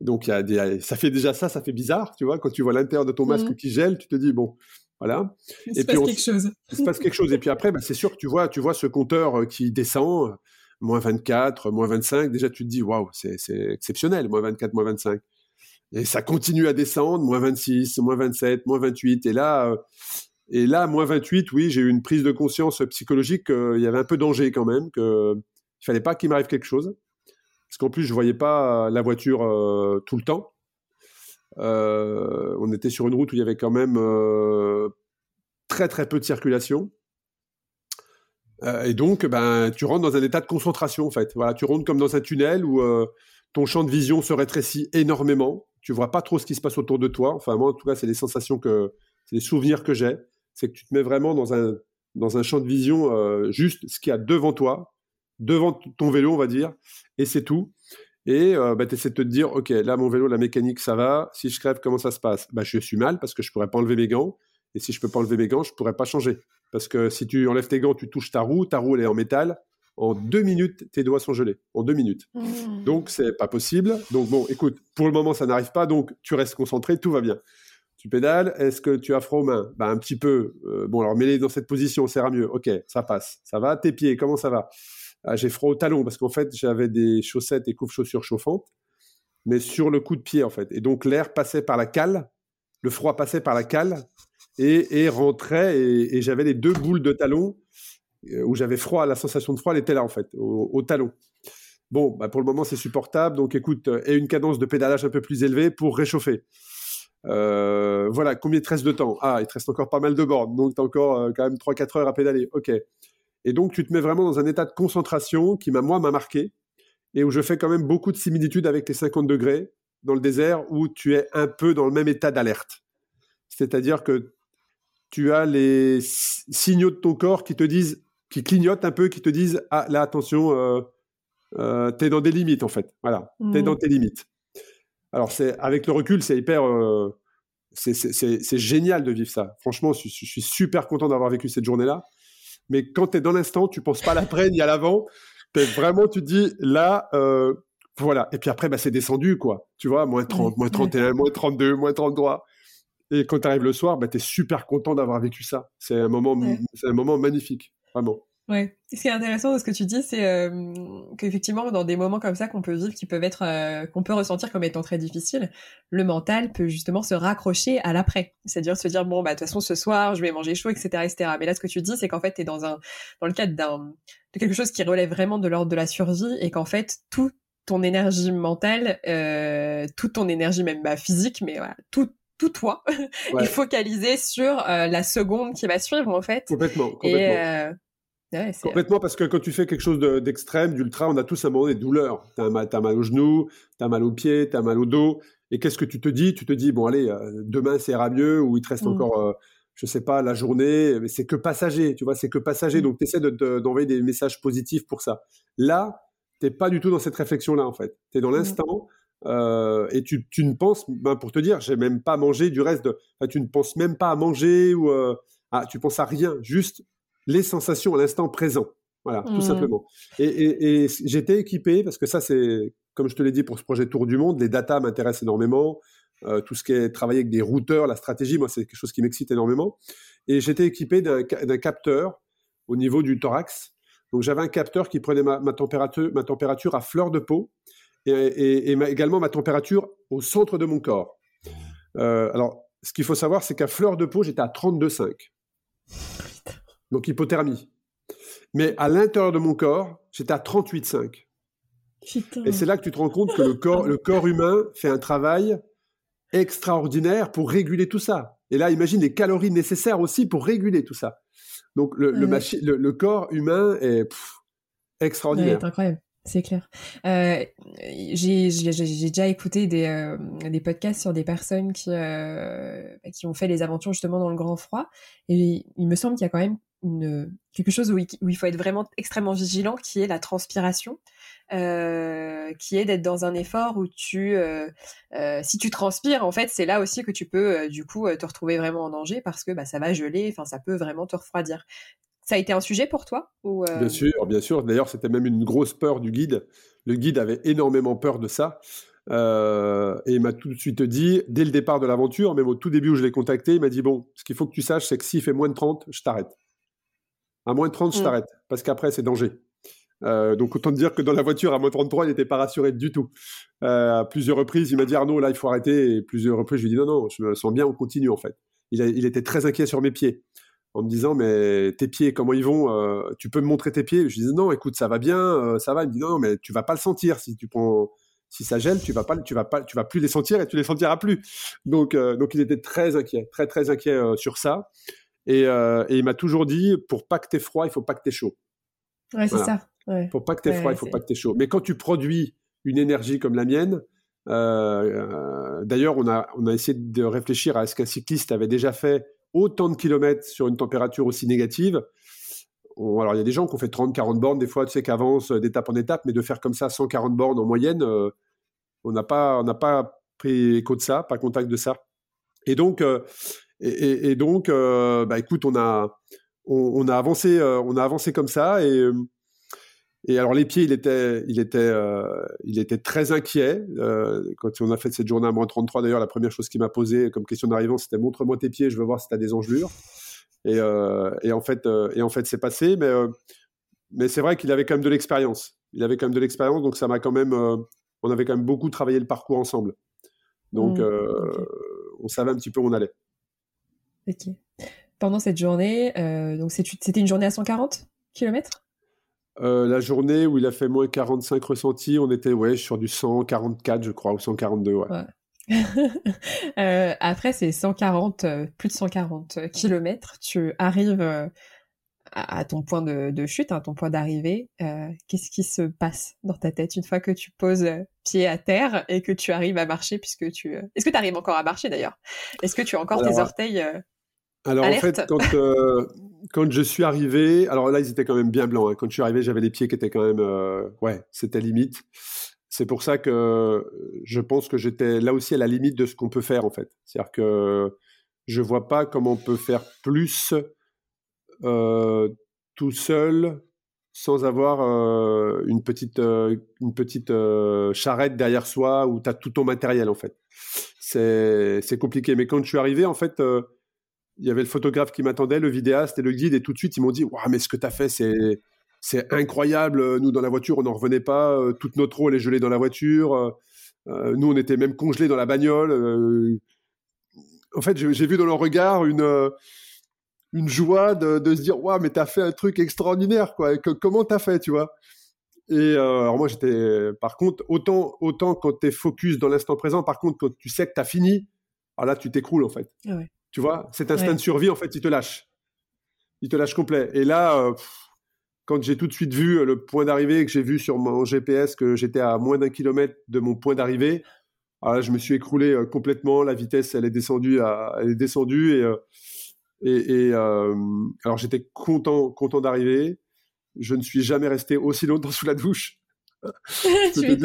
[SPEAKER 2] Donc y a ça fait déjà ça, ça fait bizarre, tu vois, quand tu vois l'intérieur de ton masque mmh. qui gèle, tu te dis bon, voilà.
[SPEAKER 1] Il se passe quelque chose.
[SPEAKER 2] Il se passe quelque chose. Et puis après, bah, c'est sûr que tu vois, tu vois ce compteur euh, qui descend, moins 24, moins 25, déjà tu te dis, waouh, c'est exceptionnel, moins 24, moins 25. Et ça continue à descendre, moins 26, moins 27, moins 28. Et là, euh, et là, moins 28, oui, j'ai eu une prise de conscience psychologique qu'il y avait un peu danger quand même, qu'il ne fallait pas qu'il m'arrive quelque chose. Parce qu'en plus, je ne voyais pas la voiture euh, tout le temps. Euh, on était sur une route où il y avait quand même très très peu de circulation. Euh, et donc, ben, tu rentres dans un état de concentration, en fait. Voilà, tu rentres comme dans un tunnel où euh, ton champ de vision se rétrécit énormément. Tu vois pas trop ce qui se passe autour de toi. Enfin, moi, en tout cas, c'est les sensations que, c'est les souvenirs que j'ai. C'est que tu te mets vraiment dans un, dans un champ de vision euh, juste ce qu'il y a devant toi, devant ton vélo, on va dire, et c'est tout. Et bah, tu essaies de te dire, OK, là, mon vélo, la mécanique, ça va. Si je crève, comment ça se passe? Bah, Je suis mal parce que je pourrais pas enlever mes gants. Et si je peux pas enlever mes gants, je pourrais pas changer. Parce que si tu enlèves tes gants, tu touches ta roue, ta roue elle est en métal. En deux minutes, tes doigts sont gelés. En deux minutes. Mmh. Donc, c'est pas possible. Donc, bon, écoute, pour le moment, ça n'arrive pas. Donc, tu restes concentré, tout va bien. Tu pédales. Est-ce que tu as froid aux mains? Bah, Un petit peu. Euh, bon, alors, mets-les dans cette position, ça ira mieux. Ok, ça passe. Ça va? Tes pieds, comment ça va? J'ai froid au talon parce qu'en fait, j'avais des chaussettes et couves-chaussures chauffantes, mais sur le coup de pied, en fait. Et donc, l'air passait par la cale. Le froid passait par la cale et, rentrait et, j'avais les deux boules de talon euh, où j'avais froid, la sensation de froid, était là en fait, au, talon. Bon, bah pour le moment c'est supportable, donc écoute, euh, et une cadence de pédalage un peu plus élevée pour réchauffer. Euh, voilà, combien il te reste de temps? Ah, il te reste encore pas mal de bornes, donc tu as encore quand même 3-4 heures à pédaler. Ok. Et donc tu te mets vraiment dans un état de concentration qui, m'a moi, m'a marqué et où je fais quand même beaucoup de similitudes avec les 50 degrés dans le désert où tu es un peu dans le même état d'alerte. C'est-à-dire que tu as les signaux de ton corps qui te disent, qui clignotent un peu, qui te disent ah là attention, euh, euh, t'es dans des limites en fait. Voilà, t'es dans mmh. tes limites. Alors c'est avec le recul, c'est hyper, euh, c'est génial de vivre ça. Franchement, je, suis super content d'avoir vécu cette journée-là. Mais quand tu es dans l'instant, tu penses pas à l'après ni à l'avant. Vraiment, tu te dis là, euh, voilà. Et puis après, bah, c'est descendu quoi. Tu vois, moins 30, moins 31, moins 32, moins 33. Et quand tu arrives le soir, bah, tu es super content d'avoir vécu ça. C'est un, moment, un moment magnifique, vraiment.
[SPEAKER 1] Ouais. Ce qui est intéressant de ce que tu dis, c'est euh, qu'effectivement, dans des moments comme ça qu'on peut vivre, qui peuvent être, euh, qu'on peut ressentir comme étant très difficiles, le mental peut justement se raccrocher à l'après. C'est-à-dire se dire bon bah de toute façon ce soir je vais manger chaud, etc., etc. Mais là, ce que tu dis, c'est qu'en fait t'es dans un, dans le cadre d'un, de quelque chose qui relève vraiment de l'ordre de la survie et qu'en fait tout ton énergie mentale, euh, toute ton énergie même bah, physique, mais voilà, tout tout toi est focalisé sur euh, la seconde qui va suivre en fait.
[SPEAKER 2] Complètement. complètement. Euh, complètement parce que quand tu fais quelque chose d'extrême, d'ultra, on a tous un moment des douleurs. T'as mal, as mal au genou, t'as mal au pied, t'as mal au dos. Et qu'est-ce que tu te dis? Tu te dis bon allez, euh, demain ça ira mieux ou il te reste mmh. encore, je sais pas, la journée. Mais c'est que passager, tu vois, c'est que passager. Mmh. Donc tu essaies d'envoyer des messages positifs pour ça. Là, t'es pas du tout dans cette réflexion là en fait. T'es dans mmh. l'instant. Euh, et tu, tu, ne penses, ben pour te dire, j'ai même pas mangé du reste de. tu ne penses même pas à manger ou euh, ah, tu penses à rien, juste les sensations à l'instant présent. Voilà, tout mmh. simplement. Et, et, et j'étais équipé parce que ça, c'est comme je te l'ai dit pour ce projet Tour du Monde, les data m'intéressent énormément. Euh, tout ce qui est travailler avec des routeurs, la stratégie, moi, c'est quelque chose qui m'excite énormément. Et j'étais équipé d'un capteur au niveau du thorax. Donc j'avais un capteur qui prenait ma, ma, température, ma température à fleur de peau et, également ma température au centre de mon corps. Euh, alors, ce qu'il faut savoir, c'est qu'à fleur de peau, j'étais à 32,5. Donc hypothermie. Mais à l'intérieur de mon corps, j'étais à 38,5. Et c'est là que tu te rends compte que le corps, le corps humain fait un travail extraordinaire pour réguler tout ça. Et là, imagine les calories nécessaires aussi pour réguler tout ça. Donc le, le, corps humain est extraordinaire.
[SPEAKER 1] c'est incroyable. C'est clair. Euh, j'ai déjà écouté des, euh, des podcasts sur des personnes qui, euh, qui ont fait les aventures justement dans le grand froid. Et il me semble qu'il y a quand même quelque chose où il, où il, faut être vraiment extrêmement vigilant, qui est la transpiration. Euh, qui est d'être dans un effort où tu, euh, euh, si tu transpires, en fait, c'est là aussi que tu peux du coup te retrouver vraiment en danger parce que bah, ça va geler, enfin ça peut vraiment te refroidir. Ça a été un sujet pour toi ou
[SPEAKER 2] Bien sûr, bien sûr. D'ailleurs, c'était même une grosse peur du guide. Le guide avait énormément peur de ça. et il m'a tout de suite dit, dès le départ de l'aventure, même au tout début où je l'ai contacté, il m'a dit Bon, ce qu'il faut que tu saches, c'est que s'il fait moins de 30, je t'arrête. À moins de 30, je mmh. t'arrête. Parce qu'après, c'est danger. Euh, donc autant dire que dans la voiture à moins 33, il n'était pas rassuré du tout. Euh, à plusieurs reprises, il m'a dit Arnaud, là il faut arrêter. Et plusieurs reprises, je lui ai dit non, non, je me sens bien, on continue en fait. Il, était très inquiet sur mes pieds, en me disant mais tes pieds, comment ils vont euh, Tu peux me montrer tes pieds? Je lui disais non, écoute, ça va bien, ça va. Il me dit non, mais tu vas pas le sentir si tu prends. Si ça gèle, tu vas pas, tu vas pas, tu vas plus les sentir et tu les sentiras plus. Donc, donc il était très inquiet, très très inquiet sur ça. Et, et il m'a toujours dit, pour pas que t'aies froid, il faut pas que t'aies chaud.
[SPEAKER 1] Ouais, c'est ça.
[SPEAKER 2] Faut pas que tu aies froid, il faut pas que tu aies chaud. Mais quand tu produis une énergie comme la mienne, euh, euh, d'ailleurs, on a, on a essayé de réfléchir à ce qu'un cycliste avait déjà fait autant de kilomètres sur une température aussi négative. alors, il y a des gens qui ont fait 30, 40 bornes, des fois, tu sais, qui avancent d'étape en étape, mais de faire comme ça 140 bornes en moyenne, euh, on n'a pas, on pas pris écho de ça, pas contact de ça. Et donc, et, donc bah, écoute, on a, on, a avancé, on a avancé comme ça et et alors les pieds, il était, il était, euh, il était très inquiet euh, quand on a fait cette journée à moins 33. D'ailleurs, la première chose qu'il m'a posé comme question d'arrivant, c'était montre-moi tes pieds, je veux voir si tu as des engelures. Et, euh, et, en fait, et en fait, c'est passé. Mais, mais c'est vrai qu'il avait quand même de l'expérience. Il avait quand même de l'expérience, donc ça m'a quand même, on avait quand même beaucoup travaillé le parcours ensemble. Donc, mmh, on savait un petit peu où on allait.
[SPEAKER 1] Ok. Pendant cette journée, donc c'était une journée à 140 km
[SPEAKER 2] euh, la journée où il a fait moins 45 ressentis, on était ouais, sur du 144, je crois, ou 142. Ouais.
[SPEAKER 1] euh, après, c'est 140, euh, plus de 140 kilomètres. Tu arrives euh, à, ton point de, chute, à hein, ton point d'arrivée. Qu'est-ce qui se passe dans ta tête une fois que tu poses pied à terre et que tu arrives à marcher puisque tu... Est-ce que tu arrives encore à marcher d'ailleurs? Est-ce que tu as encore tes orteils
[SPEAKER 2] alors en fait, quand, euh, quand je suis arrivé, alors là ils étaient quand même bien blancs. Hein. Quand je suis arrivé, j'avais les pieds qui étaient quand même, euh, ouais, c'était limite. C'est pour ça que je pense que j'étais là aussi à la limite de ce qu'on peut faire en fait. C'est-à-dire que je vois pas comment on peut faire plus euh, tout seul sans avoir une petite, une petite charrette derrière soi où tu as tout ton matériel en fait. C'est compliqué. Mais quand je suis arrivé, en fait, il y avait le photographe qui m'attendait, le vidéaste et le guide, et tout de suite ils m'ont dit Waouh, mais ce que tu as fait, c'est, c'est incroyable. Nous, dans la voiture, on n'en revenait pas. Euh, toute notre eau, elle est gelée dans la voiture. Euh, euh, nous, on était même congelés dans la bagnole. en fait, j'ai vu dans leur regard une, une joie de, se dire Waouh, mais tu as fait un truc extraordinaire, quoi. comment tu as fait, tu vois? Et alors moi j'étais, par contre, autant autant quand tu es focus dans l'instant présent, par contre quand tu sais que tu as fini, alors là tu t'écroules en fait. Ah ouais. Tu vois, cet instinct de survie, en fait, il te lâche. Il te lâche complet. Et là, euh, quand j'ai tout de suite vu le point d'arrivée, que j'ai vu sur mon GPS que j'étais à moins d'un kilomètre de mon point d'arrivée, ah, je me suis écroulé euh, complètement. La vitesse, elle est descendue, à, elle est descendue. Et, euh, et, alors, j'étais content, content d'arriver. Je ne suis jamais resté aussi longtemps sous la douche.
[SPEAKER 1] tu,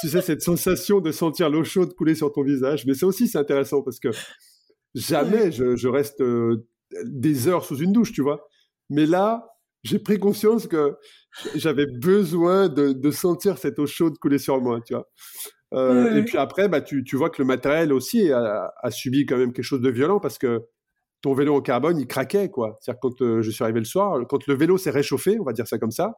[SPEAKER 2] tu sais, cette sensation de sentir l'eau chaude couler sur ton visage. Mais ça aussi, c'est intéressant parce que Jamais je, reste euh, des heures sous une douche, tu vois. Mais là, j'ai pris conscience que j'avais besoin de, sentir cette eau chaude couler sur moi, tu vois. Euh, et puis après, bah, tu, vois que le matériel aussi a, subi quand même quelque chose de violent parce que ton vélo en carbone, il craquait, quoi. C'est-à-dire quand euh, je suis arrivé le soir, quand le vélo s'est réchauffé, on va dire ça comme ça,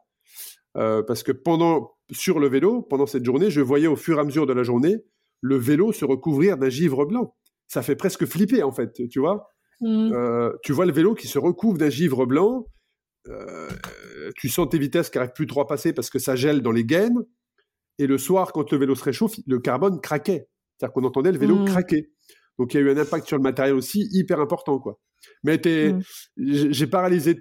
[SPEAKER 2] parce que pendant, sur le vélo, pendant cette journée, je voyais au fur et à mesure de la journée le vélo se recouvrir d'un givre blanc ça fait presque flipper en fait, tu vois. Mm. Euh, tu vois le vélo qui se recouvre d'un givre blanc. tu sens tes vitesses qui n'arrivent plus trop à passer parce que ça gèle dans les gaines. Et le soir, quand le vélo se réchauffe, le carbone craquait. C'est-à-dire qu'on entendait le vélo mmh. craquer. Donc il y a eu un impact sur le matériel aussi hyper important. quoi. Mais mmh. j'ai paralysé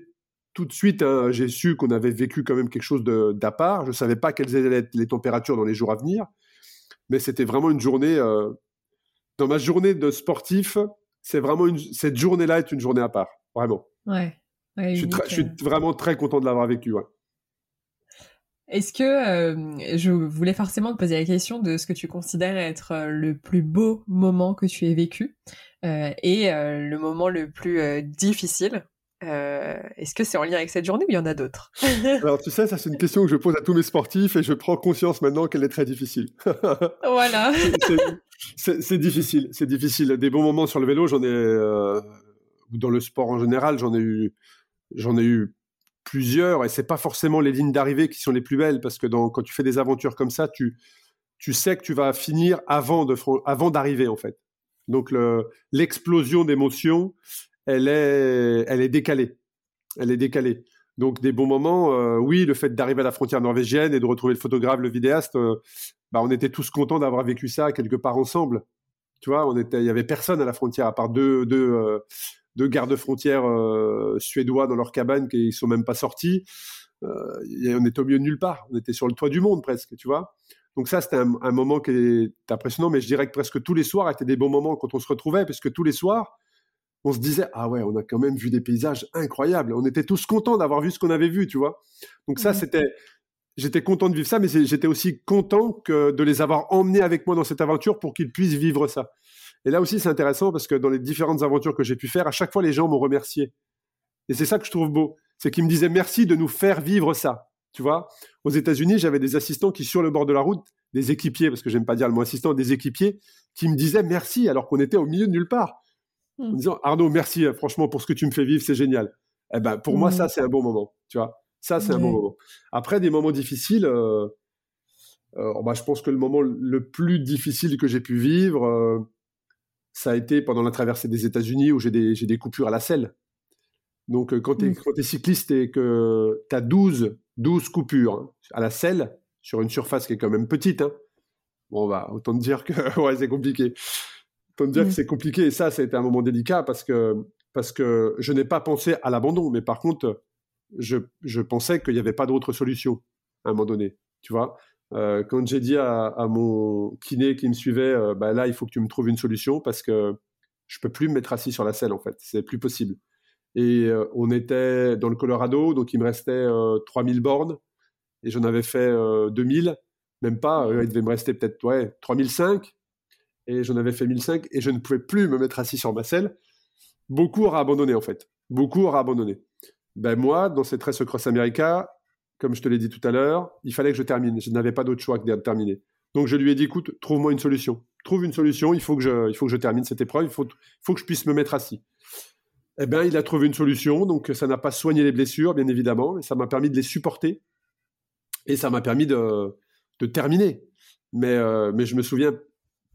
[SPEAKER 2] tout de suite. Hein. j'ai su qu'on avait vécu quand même quelque chose d'à part. Je ne savais pas quelles allaient être les températures dans les jours à venir. Mais c'était vraiment une journée. Euh, dans ma journée de sportif, c'est vraiment une, cette journée-là est une journée à part. Vraiment.
[SPEAKER 1] Ouais.
[SPEAKER 2] je, suis je, suis vraiment très content de l'avoir vécu. Ouais.
[SPEAKER 1] Est-ce que euh, je voulais forcément te poser la question de ce que tu considères être euh, le plus beau moment que tu aies vécu euh, et le moment le plus difficile? Est-ce que c'est en lien avec cette journée ou il y en a d'autres?
[SPEAKER 2] Alors tu sais, ça c'est une question que je pose à tous mes sportifs et je prends conscience maintenant qu'elle est très difficile.
[SPEAKER 1] voilà.
[SPEAKER 2] c'est difficile, c'est difficile. Des bons moments sur le vélo, j'en ai, ou dans le sport en général, j'en ai eu, j'en ai eu plusieurs, et c'est pas forcément les lignes d'arrivée qui sont les plus belles, parce que quand tu fais des aventures comme ça, tu, tu sais que tu vas finir avant de avant d'arriver en fait. Donc l'explosion d'émotions, elle est, elle est décalée, elle est décalée. Donc des bons moments, euh, oui, le fait d'arriver à la frontière norvégienne et de retrouver le photographe, le vidéaste, euh, bah, on était tous contents d'avoir vécu ça quelque part ensemble. Tu vois, on était, il y avait personne à la frontière à part deux, deux, euh, deux gardes-frontières euh, suédois dans leur cabane qui ne sont même pas sortis. Euh, on était au milieu de nulle part. On était sur le toit du monde presque, tu vois. Donc ça, c'était un, moment qui est impressionnant, mais je dirais que presque tous les soirs étaient des bons moments quand on se retrouvait, parce que tous les soirs, on se disait ah ouais, on a quand même vu des paysages incroyables. On était tous contents d'avoir vu ce qu'on avait vu, tu vois. Donc ça, mmh. c'était, j'étais content de vivre ça, mais j'étais aussi content que de les avoir emmenés avec moi dans cette aventure pour qu'ils puissent vivre ça. Et là aussi, c'est intéressant parce que dans les différentes aventures que j'ai pu faire, à chaque fois, les gens m'ont remercié. Et c'est ça que je trouve beau. C'est qu'ils me disaient merci de nous faire vivre ça. Tu vois, aux États-Unis, j'avais des assistants qui, sur le bord de la route, des équipiers, parce que j'aime pas dire le mot assistant, des équipiers, qui me disaient merci alors qu'on était au milieu de nulle part. En me hmm. disant Arnaud, merci euh, franchement pour ce que tu me fais vivre, c'est génial. Eh ben, pour moi, ça, hmm. c'est un bon moment. Tu vois, ça, c'est un bon moment. Après, des moments difficiles, euh, euh, bah, je pense que le moment le plus difficile que j'ai pu vivre, ça a été pendant la traversée des États-Unis où j'ai des, des, coupures à la selle. Donc, quand tu es, mmh. cycliste et que tu as 12, 12 coupures hein, à la selle, sur une surface qui est quand même petite, hein, bon, bah, autant te dire que ouais, c'est compliqué. Autant te dire que mmh. c'est compliqué. Et ça, ça a été un moment délicat parce que, parce que je n'ai pas pensé à l'abandon. Mais par contre, je, je pensais qu'il n'y avait pas d'autre solution à un moment donné. Tu vois euh, quand j'ai dit à, mon kiné qui me suivait, euh, bah là, il faut que tu me trouves une solution parce que je peux plus me mettre assis sur la selle, en fait. C'est plus possible. Et euh, on était dans le Colorado, donc il me restait 3000 bornes et j'en avais fait 2000, même pas, il devait me rester peut-être ouais, 3005 et j'en avais fait 1005 et je ne pouvais plus me mettre assis sur ma selle. Beaucoup auraient abandonné, en fait. Beaucoup auraient abandonné. Ben moi, dans cette Race Cross America, comme je te l'ai dit tout à l'heure, il fallait que je termine. Je n'avais pas d'autre choix que de terminer. Donc je lui ai dit, écoute, trouve-moi une solution. Trouve une solution, il faut que je, il faut que je termine cette épreuve, il faut, faut que je puisse me mettre assis. Eh bien, il a trouvé une solution, donc ça n'a pas soigné les blessures, bien évidemment, mais ça m'a permis de les supporter et ça m'a permis de, de, terminer. Mais, euh, mais je me souviens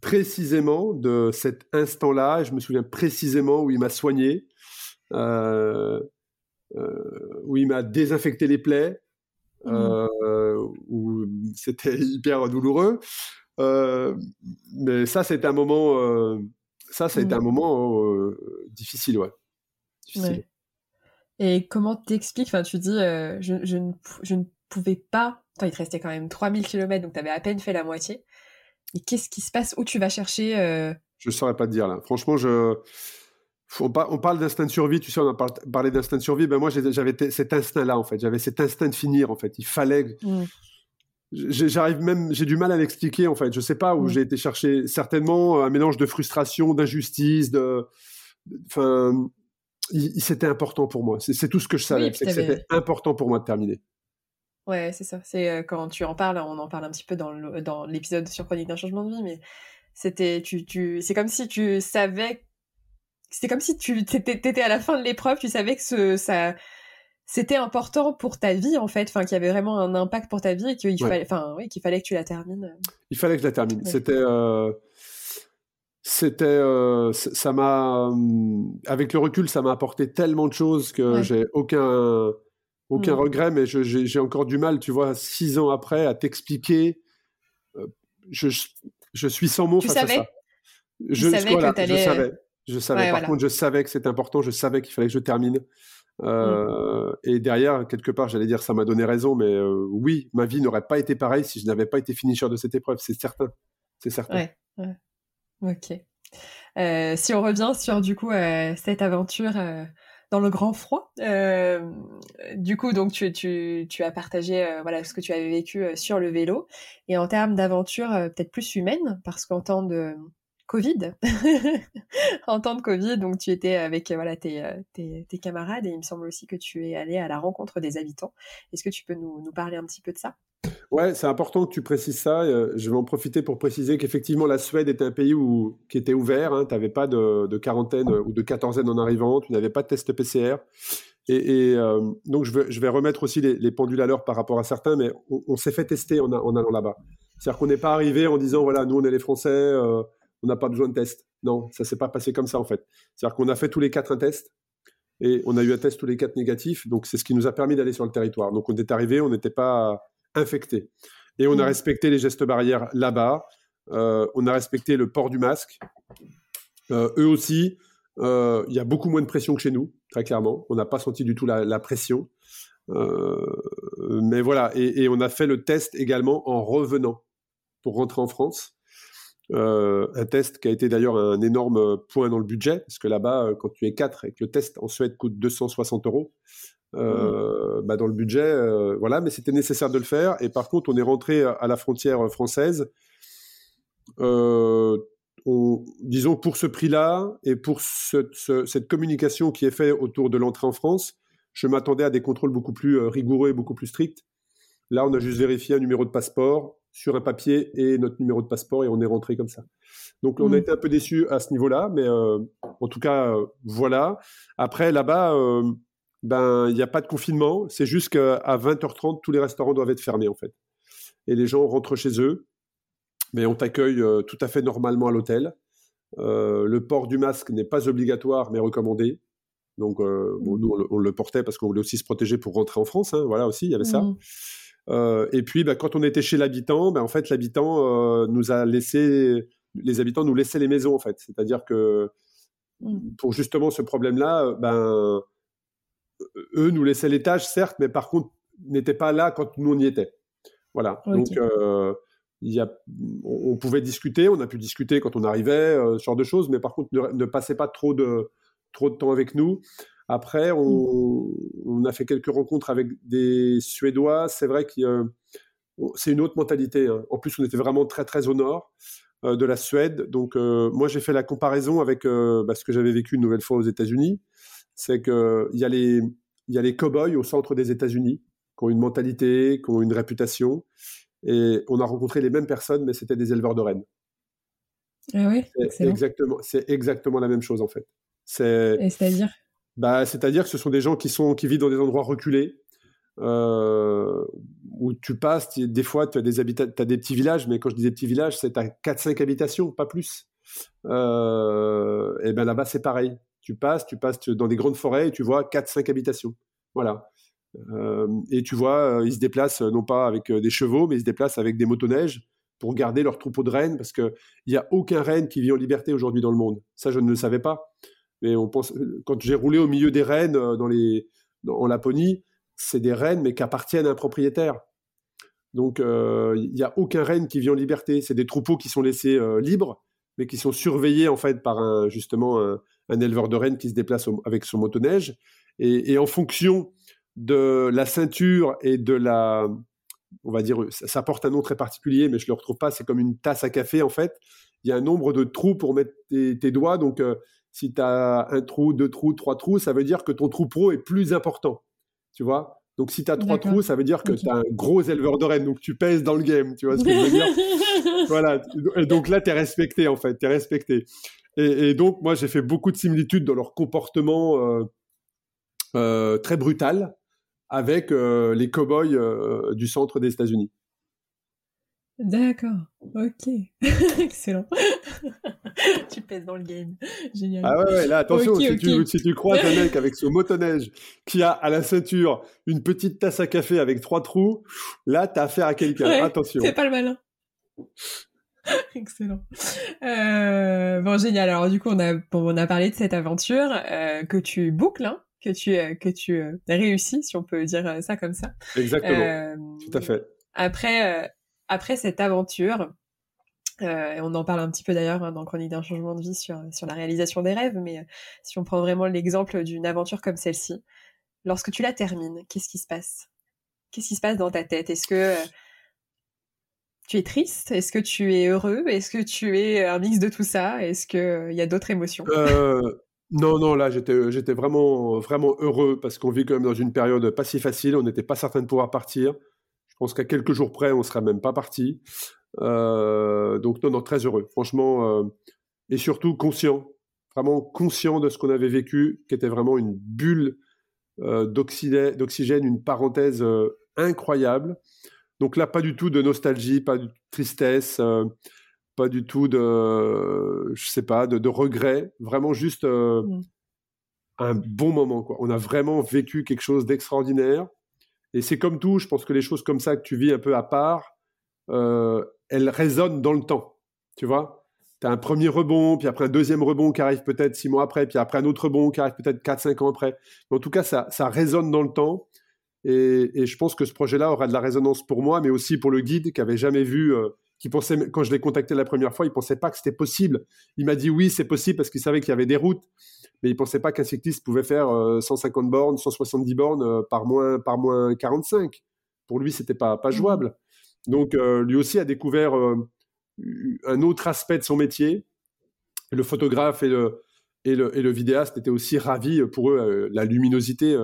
[SPEAKER 2] précisément de cet instant-là, je me souviens précisément où il m'a soigné, euh, euh, où il m'a désinfecté les plaies, Mmh. Euh, où c'était hyper douloureux. Mais ça, c'était un moment, ça, ça a été un mmh. moment difficile, ouais.
[SPEAKER 1] Difficile. Et comment t'expliques Enfin, tu dis, je, je, ne, je, ne, pouvais pas. Enfin, il te restait quand même 3000 km, donc tu avais à peine fait la moitié. Et qu'est-ce qui se passe? Où tu vas chercher
[SPEAKER 2] Je ne saurais pas te dire là. Franchement, je on, parle d'instinct de survie, tu sais, on a parlé d'instinct de survie. Ben moi, j'avais cet instinct-là, en fait. J'avais cet instinct de finir, en fait. Il fallait. Mm. J'arrive même, j'ai du mal à l'expliquer, en fait. Je sais pas où mm. j'ai été chercher. Certainement un mélange de frustration, d'injustice, de. Enfin, c'était important pour moi. C'est tout ce que je savais. c'était important pour moi de terminer.
[SPEAKER 1] Ouais, c'est ça. C'est euh, quand tu en parles, on en parle un petit peu dans l'épisode sur Chronique d'un changement de vie, mais c'était, tu, tu, c'est comme si tu savais c'est comme si tu étais à la fin de l'épreuve, tu savais que ce, ça, c'était important pour ta vie en fait, enfin qu'il y avait vraiment un impact pour ta vie et qu'il fallait, enfin oui, qu'il fallait que tu la termines.
[SPEAKER 2] Il fallait que je la termine. C'était, euh, c'était, euh, ça m'a, avec le recul, ça m'a apporté tellement de choses que j'ai aucun, aucun mm. regret, mais j'ai encore du mal, tu vois, six ans après, à t'expliquer. Euh, je, je, suis sans mots face à ça.
[SPEAKER 1] Je, savais que
[SPEAKER 2] je savais. Je savais. Par contre, je savais que c'était important. Je savais qu'il fallait que je termine. Euh. Et derrière, quelque part, j'allais dire, ça m'a donné raison, mais euh, oui, ma vie n'aurait pas été pareille si je n'avais pas été finisher de cette épreuve, c'est certain. C'est certain.
[SPEAKER 1] Ouais, Ok. si on revient sur du coup cette aventure le grand froid. Euh, du coup, donc tu, as partagé euh, ce que tu avais vécu euh, sur le vélo et en termes d'aventure peut-être plus humaine parce qu'en temps de Covid, en temps de Covid, donc tu étais avec tes, camarades et il me semble aussi que tu es allé à la rencontre des habitants. Est-ce que tu peux nous parler un petit peu de ça?
[SPEAKER 2] Ouais, c'est important que tu précises ça. Euh, je vais en profiter pour préciser qu'effectivement, la Suède est un pays qui était ouvert. Hein. tu n'avais pas de, quarantaine ou de quatorzaine en arrivant. Tu n'avais pas de test PCR. Et, euh, donc, je vais, remettre aussi les, pendules à l'heure par rapport à certains, mais on, s'est fait tester en, allant là-bas. C'est-à-dire qu'on n'est pas arrivé en disant, voilà, nous, on est les Français, euh, on n'a pas besoin de test. Non, ça s'est pas passé comme ça, en fait. C'est-à-dire qu'on a fait tous les quatre un test. Et on a eu un test tous les quatre négatifs. Donc, c'est ce qui nous a permis d'aller sur le territoire. Donc, on est arrivé, on n'était pas infectés. Et on a mmh. respecté les gestes barrières là-bas. Euh, on a respecté le port du masque. Euh, eux aussi, euh, il y a beaucoup moins de pression que chez nous, très clairement. On n'a pas senti du tout la, pression. mais voilà, et, on a fait le test également en revenant pour rentrer en France. un test qui a été d'ailleurs un énorme point dans le budget, parce que là-bas, quand tu es 4 et que le test en Suède coûte 260 euros, euh, bah dans le budget, euh, voilà, mais c'était nécessaire de le faire. Et par contre, on est rentré à la frontière française. Euh, disons pour ce prix-là et pour cette communication qui est faite autour de l'entrée en France, je m'attendais à des contrôles beaucoup plus rigoureux et beaucoup plus stricts. Là, on a juste vérifié un numéro de passeport sur un papier et notre numéro de passeport et on est rentré comme ça. Donc on a mmh. été un peu déçus à ce niveau-là, mais en tout cas, voilà. Après, là-bas, ben il n'y a pas de confinement. C'est juste qu'à 20h30, tous les restaurants doivent être fermés en fait. Et les gens rentrent chez eux. Mais on t'accueille euh, tout à fait normalement à l'hôtel. Euh, le port du masque n'est pas obligatoire, mais recommandé. Donc, euh, mmh. nous, on le, portait parce qu'on voulait aussi se protéger pour rentrer en France. Hein. voilà aussi, il y avait ça. Mmh. et puis, ben, quand on était chez l'habitant, ben, en fait, l'habitant nous a laissé, les habitants nous laissaient les maisons, en fait. C'est-à-dire que mmh. pour justement ce problème-là, ben, eux nous laissaient l'étage, certes, mais par contre, n'étaient pas là quand nous on y était. Voilà. Donc, euh, y a, on, pouvait discuter, on a pu discuter quand on arrivait, euh, ce genre de choses, mais par contre, ne, passez pas trop de, trop de temps avec nous. Après, on, mm. a fait quelques rencontres avec des Suédois. C'est vrai que c'est une autre mentalité. Hein. En plus, on était vraiment très, très au nord euh, de la Suède. Donc, moi, j'ai fait la comparaison avec bah, ce que j'avais vécu une nouvelle fois aux États-Unis c'est qu'il y a les, il y a les cow-boys au centre des États-Unis qui ont une mentalité, qui ont une réputation. Et on a rencontré les mêmes personnes, mais c'était des éleveurs de rennes.
[SPEAKER 1] Ah oui,
[SPEAKER 2] c'est exactement, c'est exactement la même chose en fait.
[SPEAKER 1] C'est, c'est-à-dire?
[SPEAKER 2] Bah, c'est-à-dire que ce sont des gens qui sont qui vivent dans des endroits reculés, euh, où tu passes, des fois tu as des as des petits villages, mais quand je dis des petits villages, c'est à 4-5 habitations, pas plus. Euh, et ben là-bas c'est pareil. Tu passes, tu passes dans des grandes forêts et tu vois 4-5 habitations. Voilà. Euh, et tu vois, ils se déplacent non pas avec des chevaux, mais ils se déplacent avec des motoneiges pour garder leur troupeau de rennes, parce qu'il n'y a aucun renne qui vit en liberté aujourd'hui dans le monde. Ça, je ne le savais pas. Mais on pense, quand j'ai roulé au milieu des rennes dans les, en Laponie, c'est des rennes, mais qui appartiennent à un propriétaire. Donc, il n'y a aucun renne qui vit en liberté. C'est des troupeaux qui sont laissés libres, mais qui sont surveillés en fait par un, justement un, éleveur de rennes qui se déplace avec son motoneige. Et, et, en fonction de la ceinture et de la, on va dire, ça, porte un nom très particulier, mais je le retrouve pas. C'est comme une tasse à café en fait. Il y a un nombre de trous pour mettre tes, doigts. Donc, euh, si tu as un trou, deux trous, trois trous, ça veut dire que ton trou pro est plus important. Tu vois? Donc, si tu as trois trous, ça veut dire que tu as un gros éleveur de rennes. Donc, tu pèses dans le game. Tu vois ce que je veux dire? Voilà. Et donc là, tu es respecté en fait. Tu es respecté. Et, donc, moi, j'ai fait beaucoup de similitudes dans leur comportement euh, euh, très brutal avec euh, les cow-boys du centre des États-Unis.
[SPEAKER 1] D'accord, ok, excellent. tu pèses dans le game. Génial.
[SPEAKER 2] Ah ouais, là, attention, si, Tu, si, Tu, croises un mec avec son motoneige qui a à la ceinture une petite tasse à café avec trois trous, là, t'as affaire à quelqu'un. attention.
[SPEAKER 1] C'est pas le malin. Excellent. Euh, bon, génial. Alors, du coup, on a, on a parlé de cette aventure euh, que tu boucles, hein, que tu, euh, que tu réussis, si on peut dire ça comme ça.
[SPEAKER 2] Exactement. Tout à fait.
[SPEAKER 1] Après, après cette aventure, euh, on en parle un petit peu d'ailleurs hein, dans Chronique d'un changement de vie sur, la réalisation des rêves, mais euh, si on prend vraiment l'exemple d'une aventure comme celle-ci, lorsque tu la termines, qu'est-ce qui se passe? Qu'est-ce qui se passe dans ta tête? Est-ce que euh, tu es triste? Est-ce que tu es heureux? Est-ce que tu es un mix de tout ça? Est-ce qu'il y a d'autres émotions?
[SPEAKER 2] Non, non, là j'étais, j'étais vraiment, vraiment heureux parce qu'on vit quand même dans une période pas si facile, on n'était pas certain de pouvoir partir. Je pense qu'à quelques jours près, on serait même pas parti. Euh, donc non, non, très heureux, franchement, euh, et surtout conscient, vraiment conscient de ce qu'on avait vécu, qui était vraiment une bulle euh, d'oxygène, une parenthèse incroyable. Donc là, pas du tout de nostalgie, pas de tristesse, pas du tout de, je sais pas, de, de regret, vraiment juste mmh. un bon moment. Quoi. On a vraiment vécu quelque chose d'extraordinaire. Et c'est comme tout, je pense que les choses comme ça que tu vis un peu à part, euh, elle résonne dans le temps. Tu vois Tu as un premier rebond, puis après un deuxième rebond qui arrive peut-être six mois après, puis après un autre rebond qui arrive peut-être quatre, cinq ans après. en tout cas, ça, ça résonne dans le temps. Et, je pense que ce projet-là aura de la résonance pour moi, mais aussi pour le guide qui avait jamais vu, euh, qui pensait, quand je l'ai contacté la première fois, il pensait pas que c'était possible. Il m'a dit oui, c'est possible parce qu'il savait qu'il y avait des routes, mais il pensait pas qu'un cycliste pouvait faire 150 euh, bornes, 170 bornes euh, par moins, par moins 45. Pour lui, c'était pas, pas mmh jouable. Donc, euh, lui aussi a découvert euh, un autre aspect de son métier. Le photographe et le, et le, et le vidéaste étaient aussi ravis pour eux. Euh, la luminosité,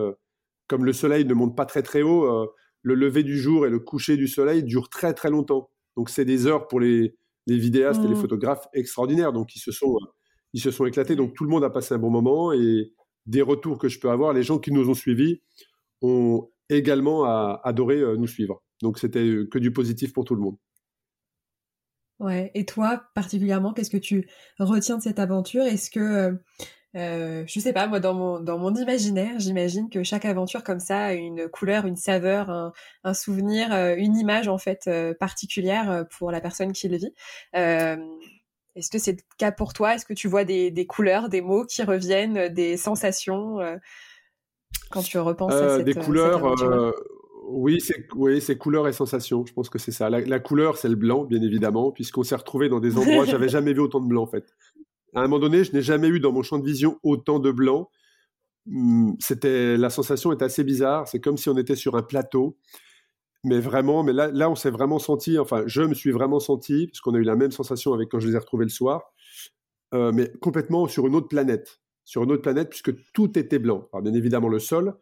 [SPEAKER 2] comme le soleil ne monte pas très très haut, le lever du jour et le coucher du soleil durent très très longtemps. Donc, c'est des heures pour les, les vidéastes et les mmh. photographes extraordinaires. Donc, ils se sont, ils se sont éclatés. Donc, tout le monde a passé un bon moment et des retours que je peux avoir, les gens qui nous ont suivis ont également adoré nous suivre. Donc c'était euh, que du positif pour tout le monde.
[SPEAKER 1] Ouais. Et toi, particulièrement, qu'est-ce que tu retiens de cette aventure? Est-ce que, euh, euh, je sais pas, moi, dans mon, dans mon imaginaire, j'imagine que chaque aventure comme ça a une couleur, une saveur, un, un souvenir, euh, une image en fait particulière pour la personne qui le vit. Est-ce que c'est le cas pour toi? Est-ce que tu vois des, des, couleurs, des mots qui reviennent, des sensations quand tu repenses à cette,
[SPEAKER 2] des couleurs oui, c'est oui, couleur et sensation. Je pense que c'est ça. La, couleur, c'est le blanc, bien évidemment, puisqu'on s'est retrouvé dans des endroits. J'avais jamais vu autant de blanc en fait. À un moment donné, je n'ai jamais eu dans mon champ de vision autant de blanc. Hmm, c'était la sensation est assez bizarre. C'est comme si on était sur un plateau, mais vraiment. Mais là, là, on s'est vraiment senti. Enfin, je me suis vraiment senti, parce qu'on a eu la même sensation avec quand je les ai retrouvés le soir, euh, mais complètement sur une autre planète, sur une autre planète, puisque tout était blanc. Alors, bien évidemment, le sol,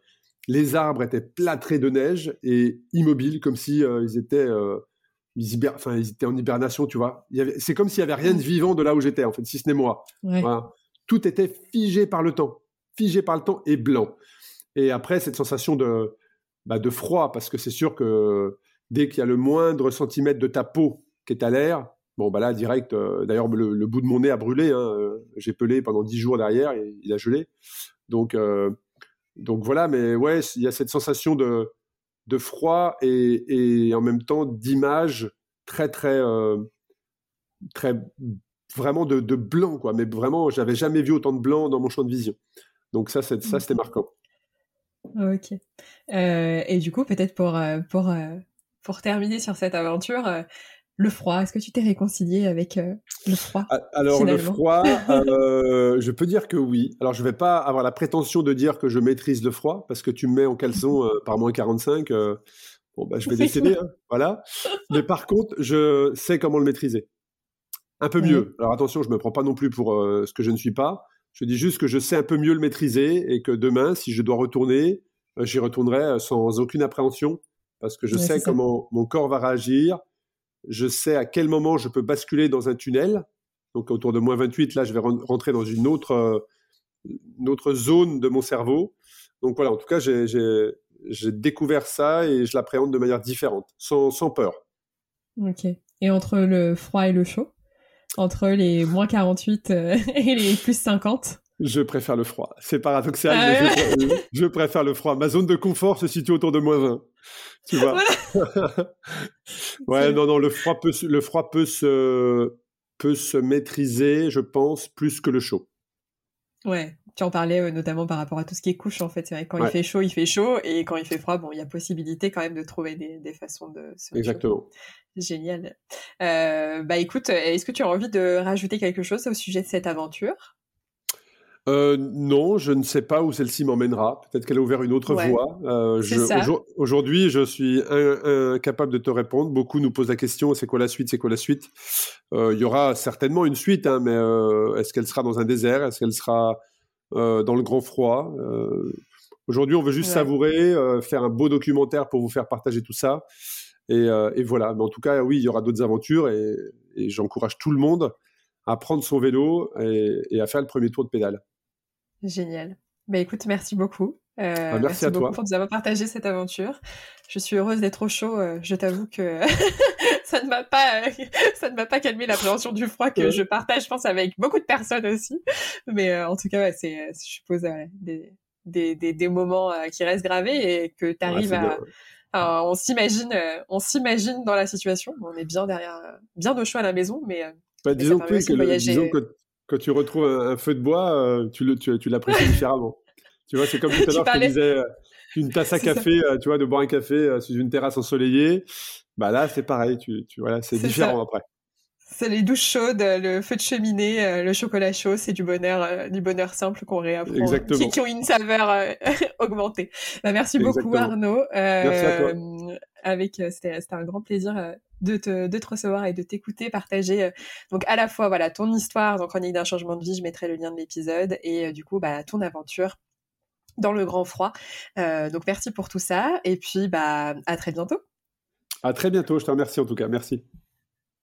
[SPEAKER 2] les arbres étaient plâtrés de neige et immobiles, comme si euh, ils étaient, euh, ils, étaient en hibernation, tu vois. C'est comme s'il y avait rien de vivant de là où j'étais, en fait, si ce n'est moi. Tout était figé par le temps, figé par le temps et blanc. Et après, cette sensation de, bah, de froid, parce que c'est sûr que dès qu'il y a le moindre centimètre de ta peau qui est à l'air, bon, bah là, direct, euh, d'ailleurs, le, bout de mon nez a brûlé. Hein, j'ai pelé pendant dix jours derrière et il a gelé. Donc, donc voilà, mais ouais, il y a cette sensation de, de froid et, en même temps d'image très, très, euh, très, vraiment de, blanc, quoi. Mais vraiment, j'avais jamais vu autant de blanc dans mon champ de vision. Donc ça, ça c'était marquant.
[SPEAKER 1] Ok. Euh, et du coup, peut-être pour, euh, pour, pour terminer sur cette aventure, le froid, est-ce que tu t'es réconcilié avec euh, le froid
[SPEAKER 2] Alors le froid, euh, je peux dire que oui. Alors je ne vais pas avoir la prétention de dire que je maîtrise le froid parce que tu me mets en caleçon euh, par moins 45, bon bah je vais décéder, hein, voilà. Mais par contre, je sais comment le maîtriser. Un peu mieux. Alors attention, je ne me prends pas non plus pour ce que je ne suis pas. Je dis juste que je sais un peu mieux le maîtriser et que demain, si je dois retourner, j'y retournerai sans aucune appréhension parce que je sais comment mon corps va réagir je sais à quel moment je peux basculer dans un tunnel. Donc autour de moins 28, là, je vais rentrer dans une autre, euh, autre zone de mon cerveau. Donc voilà, en tout cas, j'ai découvert ça et je l'appréhende de manière différente, sans, sans, peur.
[SPEAKER 1] Ok. Et entre le froid et le chaud? Entre les moins 48 et les plus 50
[SPEAKER 2] je préfère le froid. C'est paradoxal, mais ah je, préfère le froid. Ma zone de confort se situe autour de moins 20. Tu vois? Ouais, non, non, le froid peut, le froid peut se, peut se maîtriser, je pense, plus que le chaud.
[SPEAKER 1] Ouais, tu en parlais euh, notamment par rapport à tout ce qui est couche, en fait. C'est vrai quand il fait chaud, il fait chaud, et quand il fait froid, bon, il y a possibilité quand même de trouver des, façons de
[SPEAKER 2] se Exactement.
[SPEAKER 1] Génial. Euh, bah écoute, est-ce que tu as envie de rajouter quelque chose au sujet de cette aventure?
[SPEAKER 2] Euh, non, je ne sais pas où celle-ci m'emmènera. Peut-être qu'elle a ouvert une autre voie. Euh, aujourd'hui, je suis incapable de te répondre. Beaucoup nous posent la question c'est quoi la suite C'est quoi la suite? Euh, Il y aura certainement une suite, hein, mais est-ce qu'elle sera dans un désert? Est-ce qu'elle sera dans le grand froid? Aujourd'hui, on veut juste savourer, faire un beau documentaire pour vous faire partager tout ça. Et, voilà. Mais en tout cas, oui, il y aura d'autres aventures et, j'encourage tout le monde à prendre son vélo et, à faire le premier tour de pédale.
[SPEAKER 1] Génial. Bah écoute, merci beaucoup. Euh,
[SPEAKER 2] ah, merci, à
[SPEAKER 1] beaucoup
[SPEAKER 2] toi.
[SPEAKER 1] pour nous avoir partagé cette aventure. Je suis heureuse d'être au chaud. Euh, je t'avoue que ça ne m'a pas, ça ne m'a pas calmé l'appréhension du froid que je partage, je pense, avec beaucoup de personnes aussi. Mais euh, en tout cas, c'est, je suppose, des, des, des, moments qui restent gravés et que tu arrives à, on s'imagine, on s'imagine dans la situation. On est bien derrière, bien au chaud à la maison, mais,
[SPEAKER 2] bah, disons, que, disons que quand tu retrouves un, feu de bois, euh, tu, le, tu, tu l'apprécies différemment. Tu vois, c'est comme tout à l'heure, je te disais, euh, une tasse à café, euh, tu vois, de boire un café sur une terrasse ensoleillée. Bah là, c'est pareil, tu, tu voilà, c'est différent après.
[SPEAKER 1] C'est les douches chaudes, le feu de cheminée, le chocolat chaud, c'est du bonheur, du bonheur simple qu'on réapprend, qui, qui, ont une saveur augmentée. Bah, merci beaucoup Arnaud.
[SPEAKER 2] merci à toi.
[SPEAKER 1] Avec, c'était un grand plaisir de te, recevoir et de t'écouter, partager euh, donc à la fois voilà ton histoire, donc chronique d'un changement de vie, je mettrai le lien de l'épisode et euh, du coup bah ton aventure dans le grand froid. Euh, donc merci pour tout ça et puis bah à très bientôt.
[SPEAKER 2] À très bientôt, je te remercie en tout cas, merci.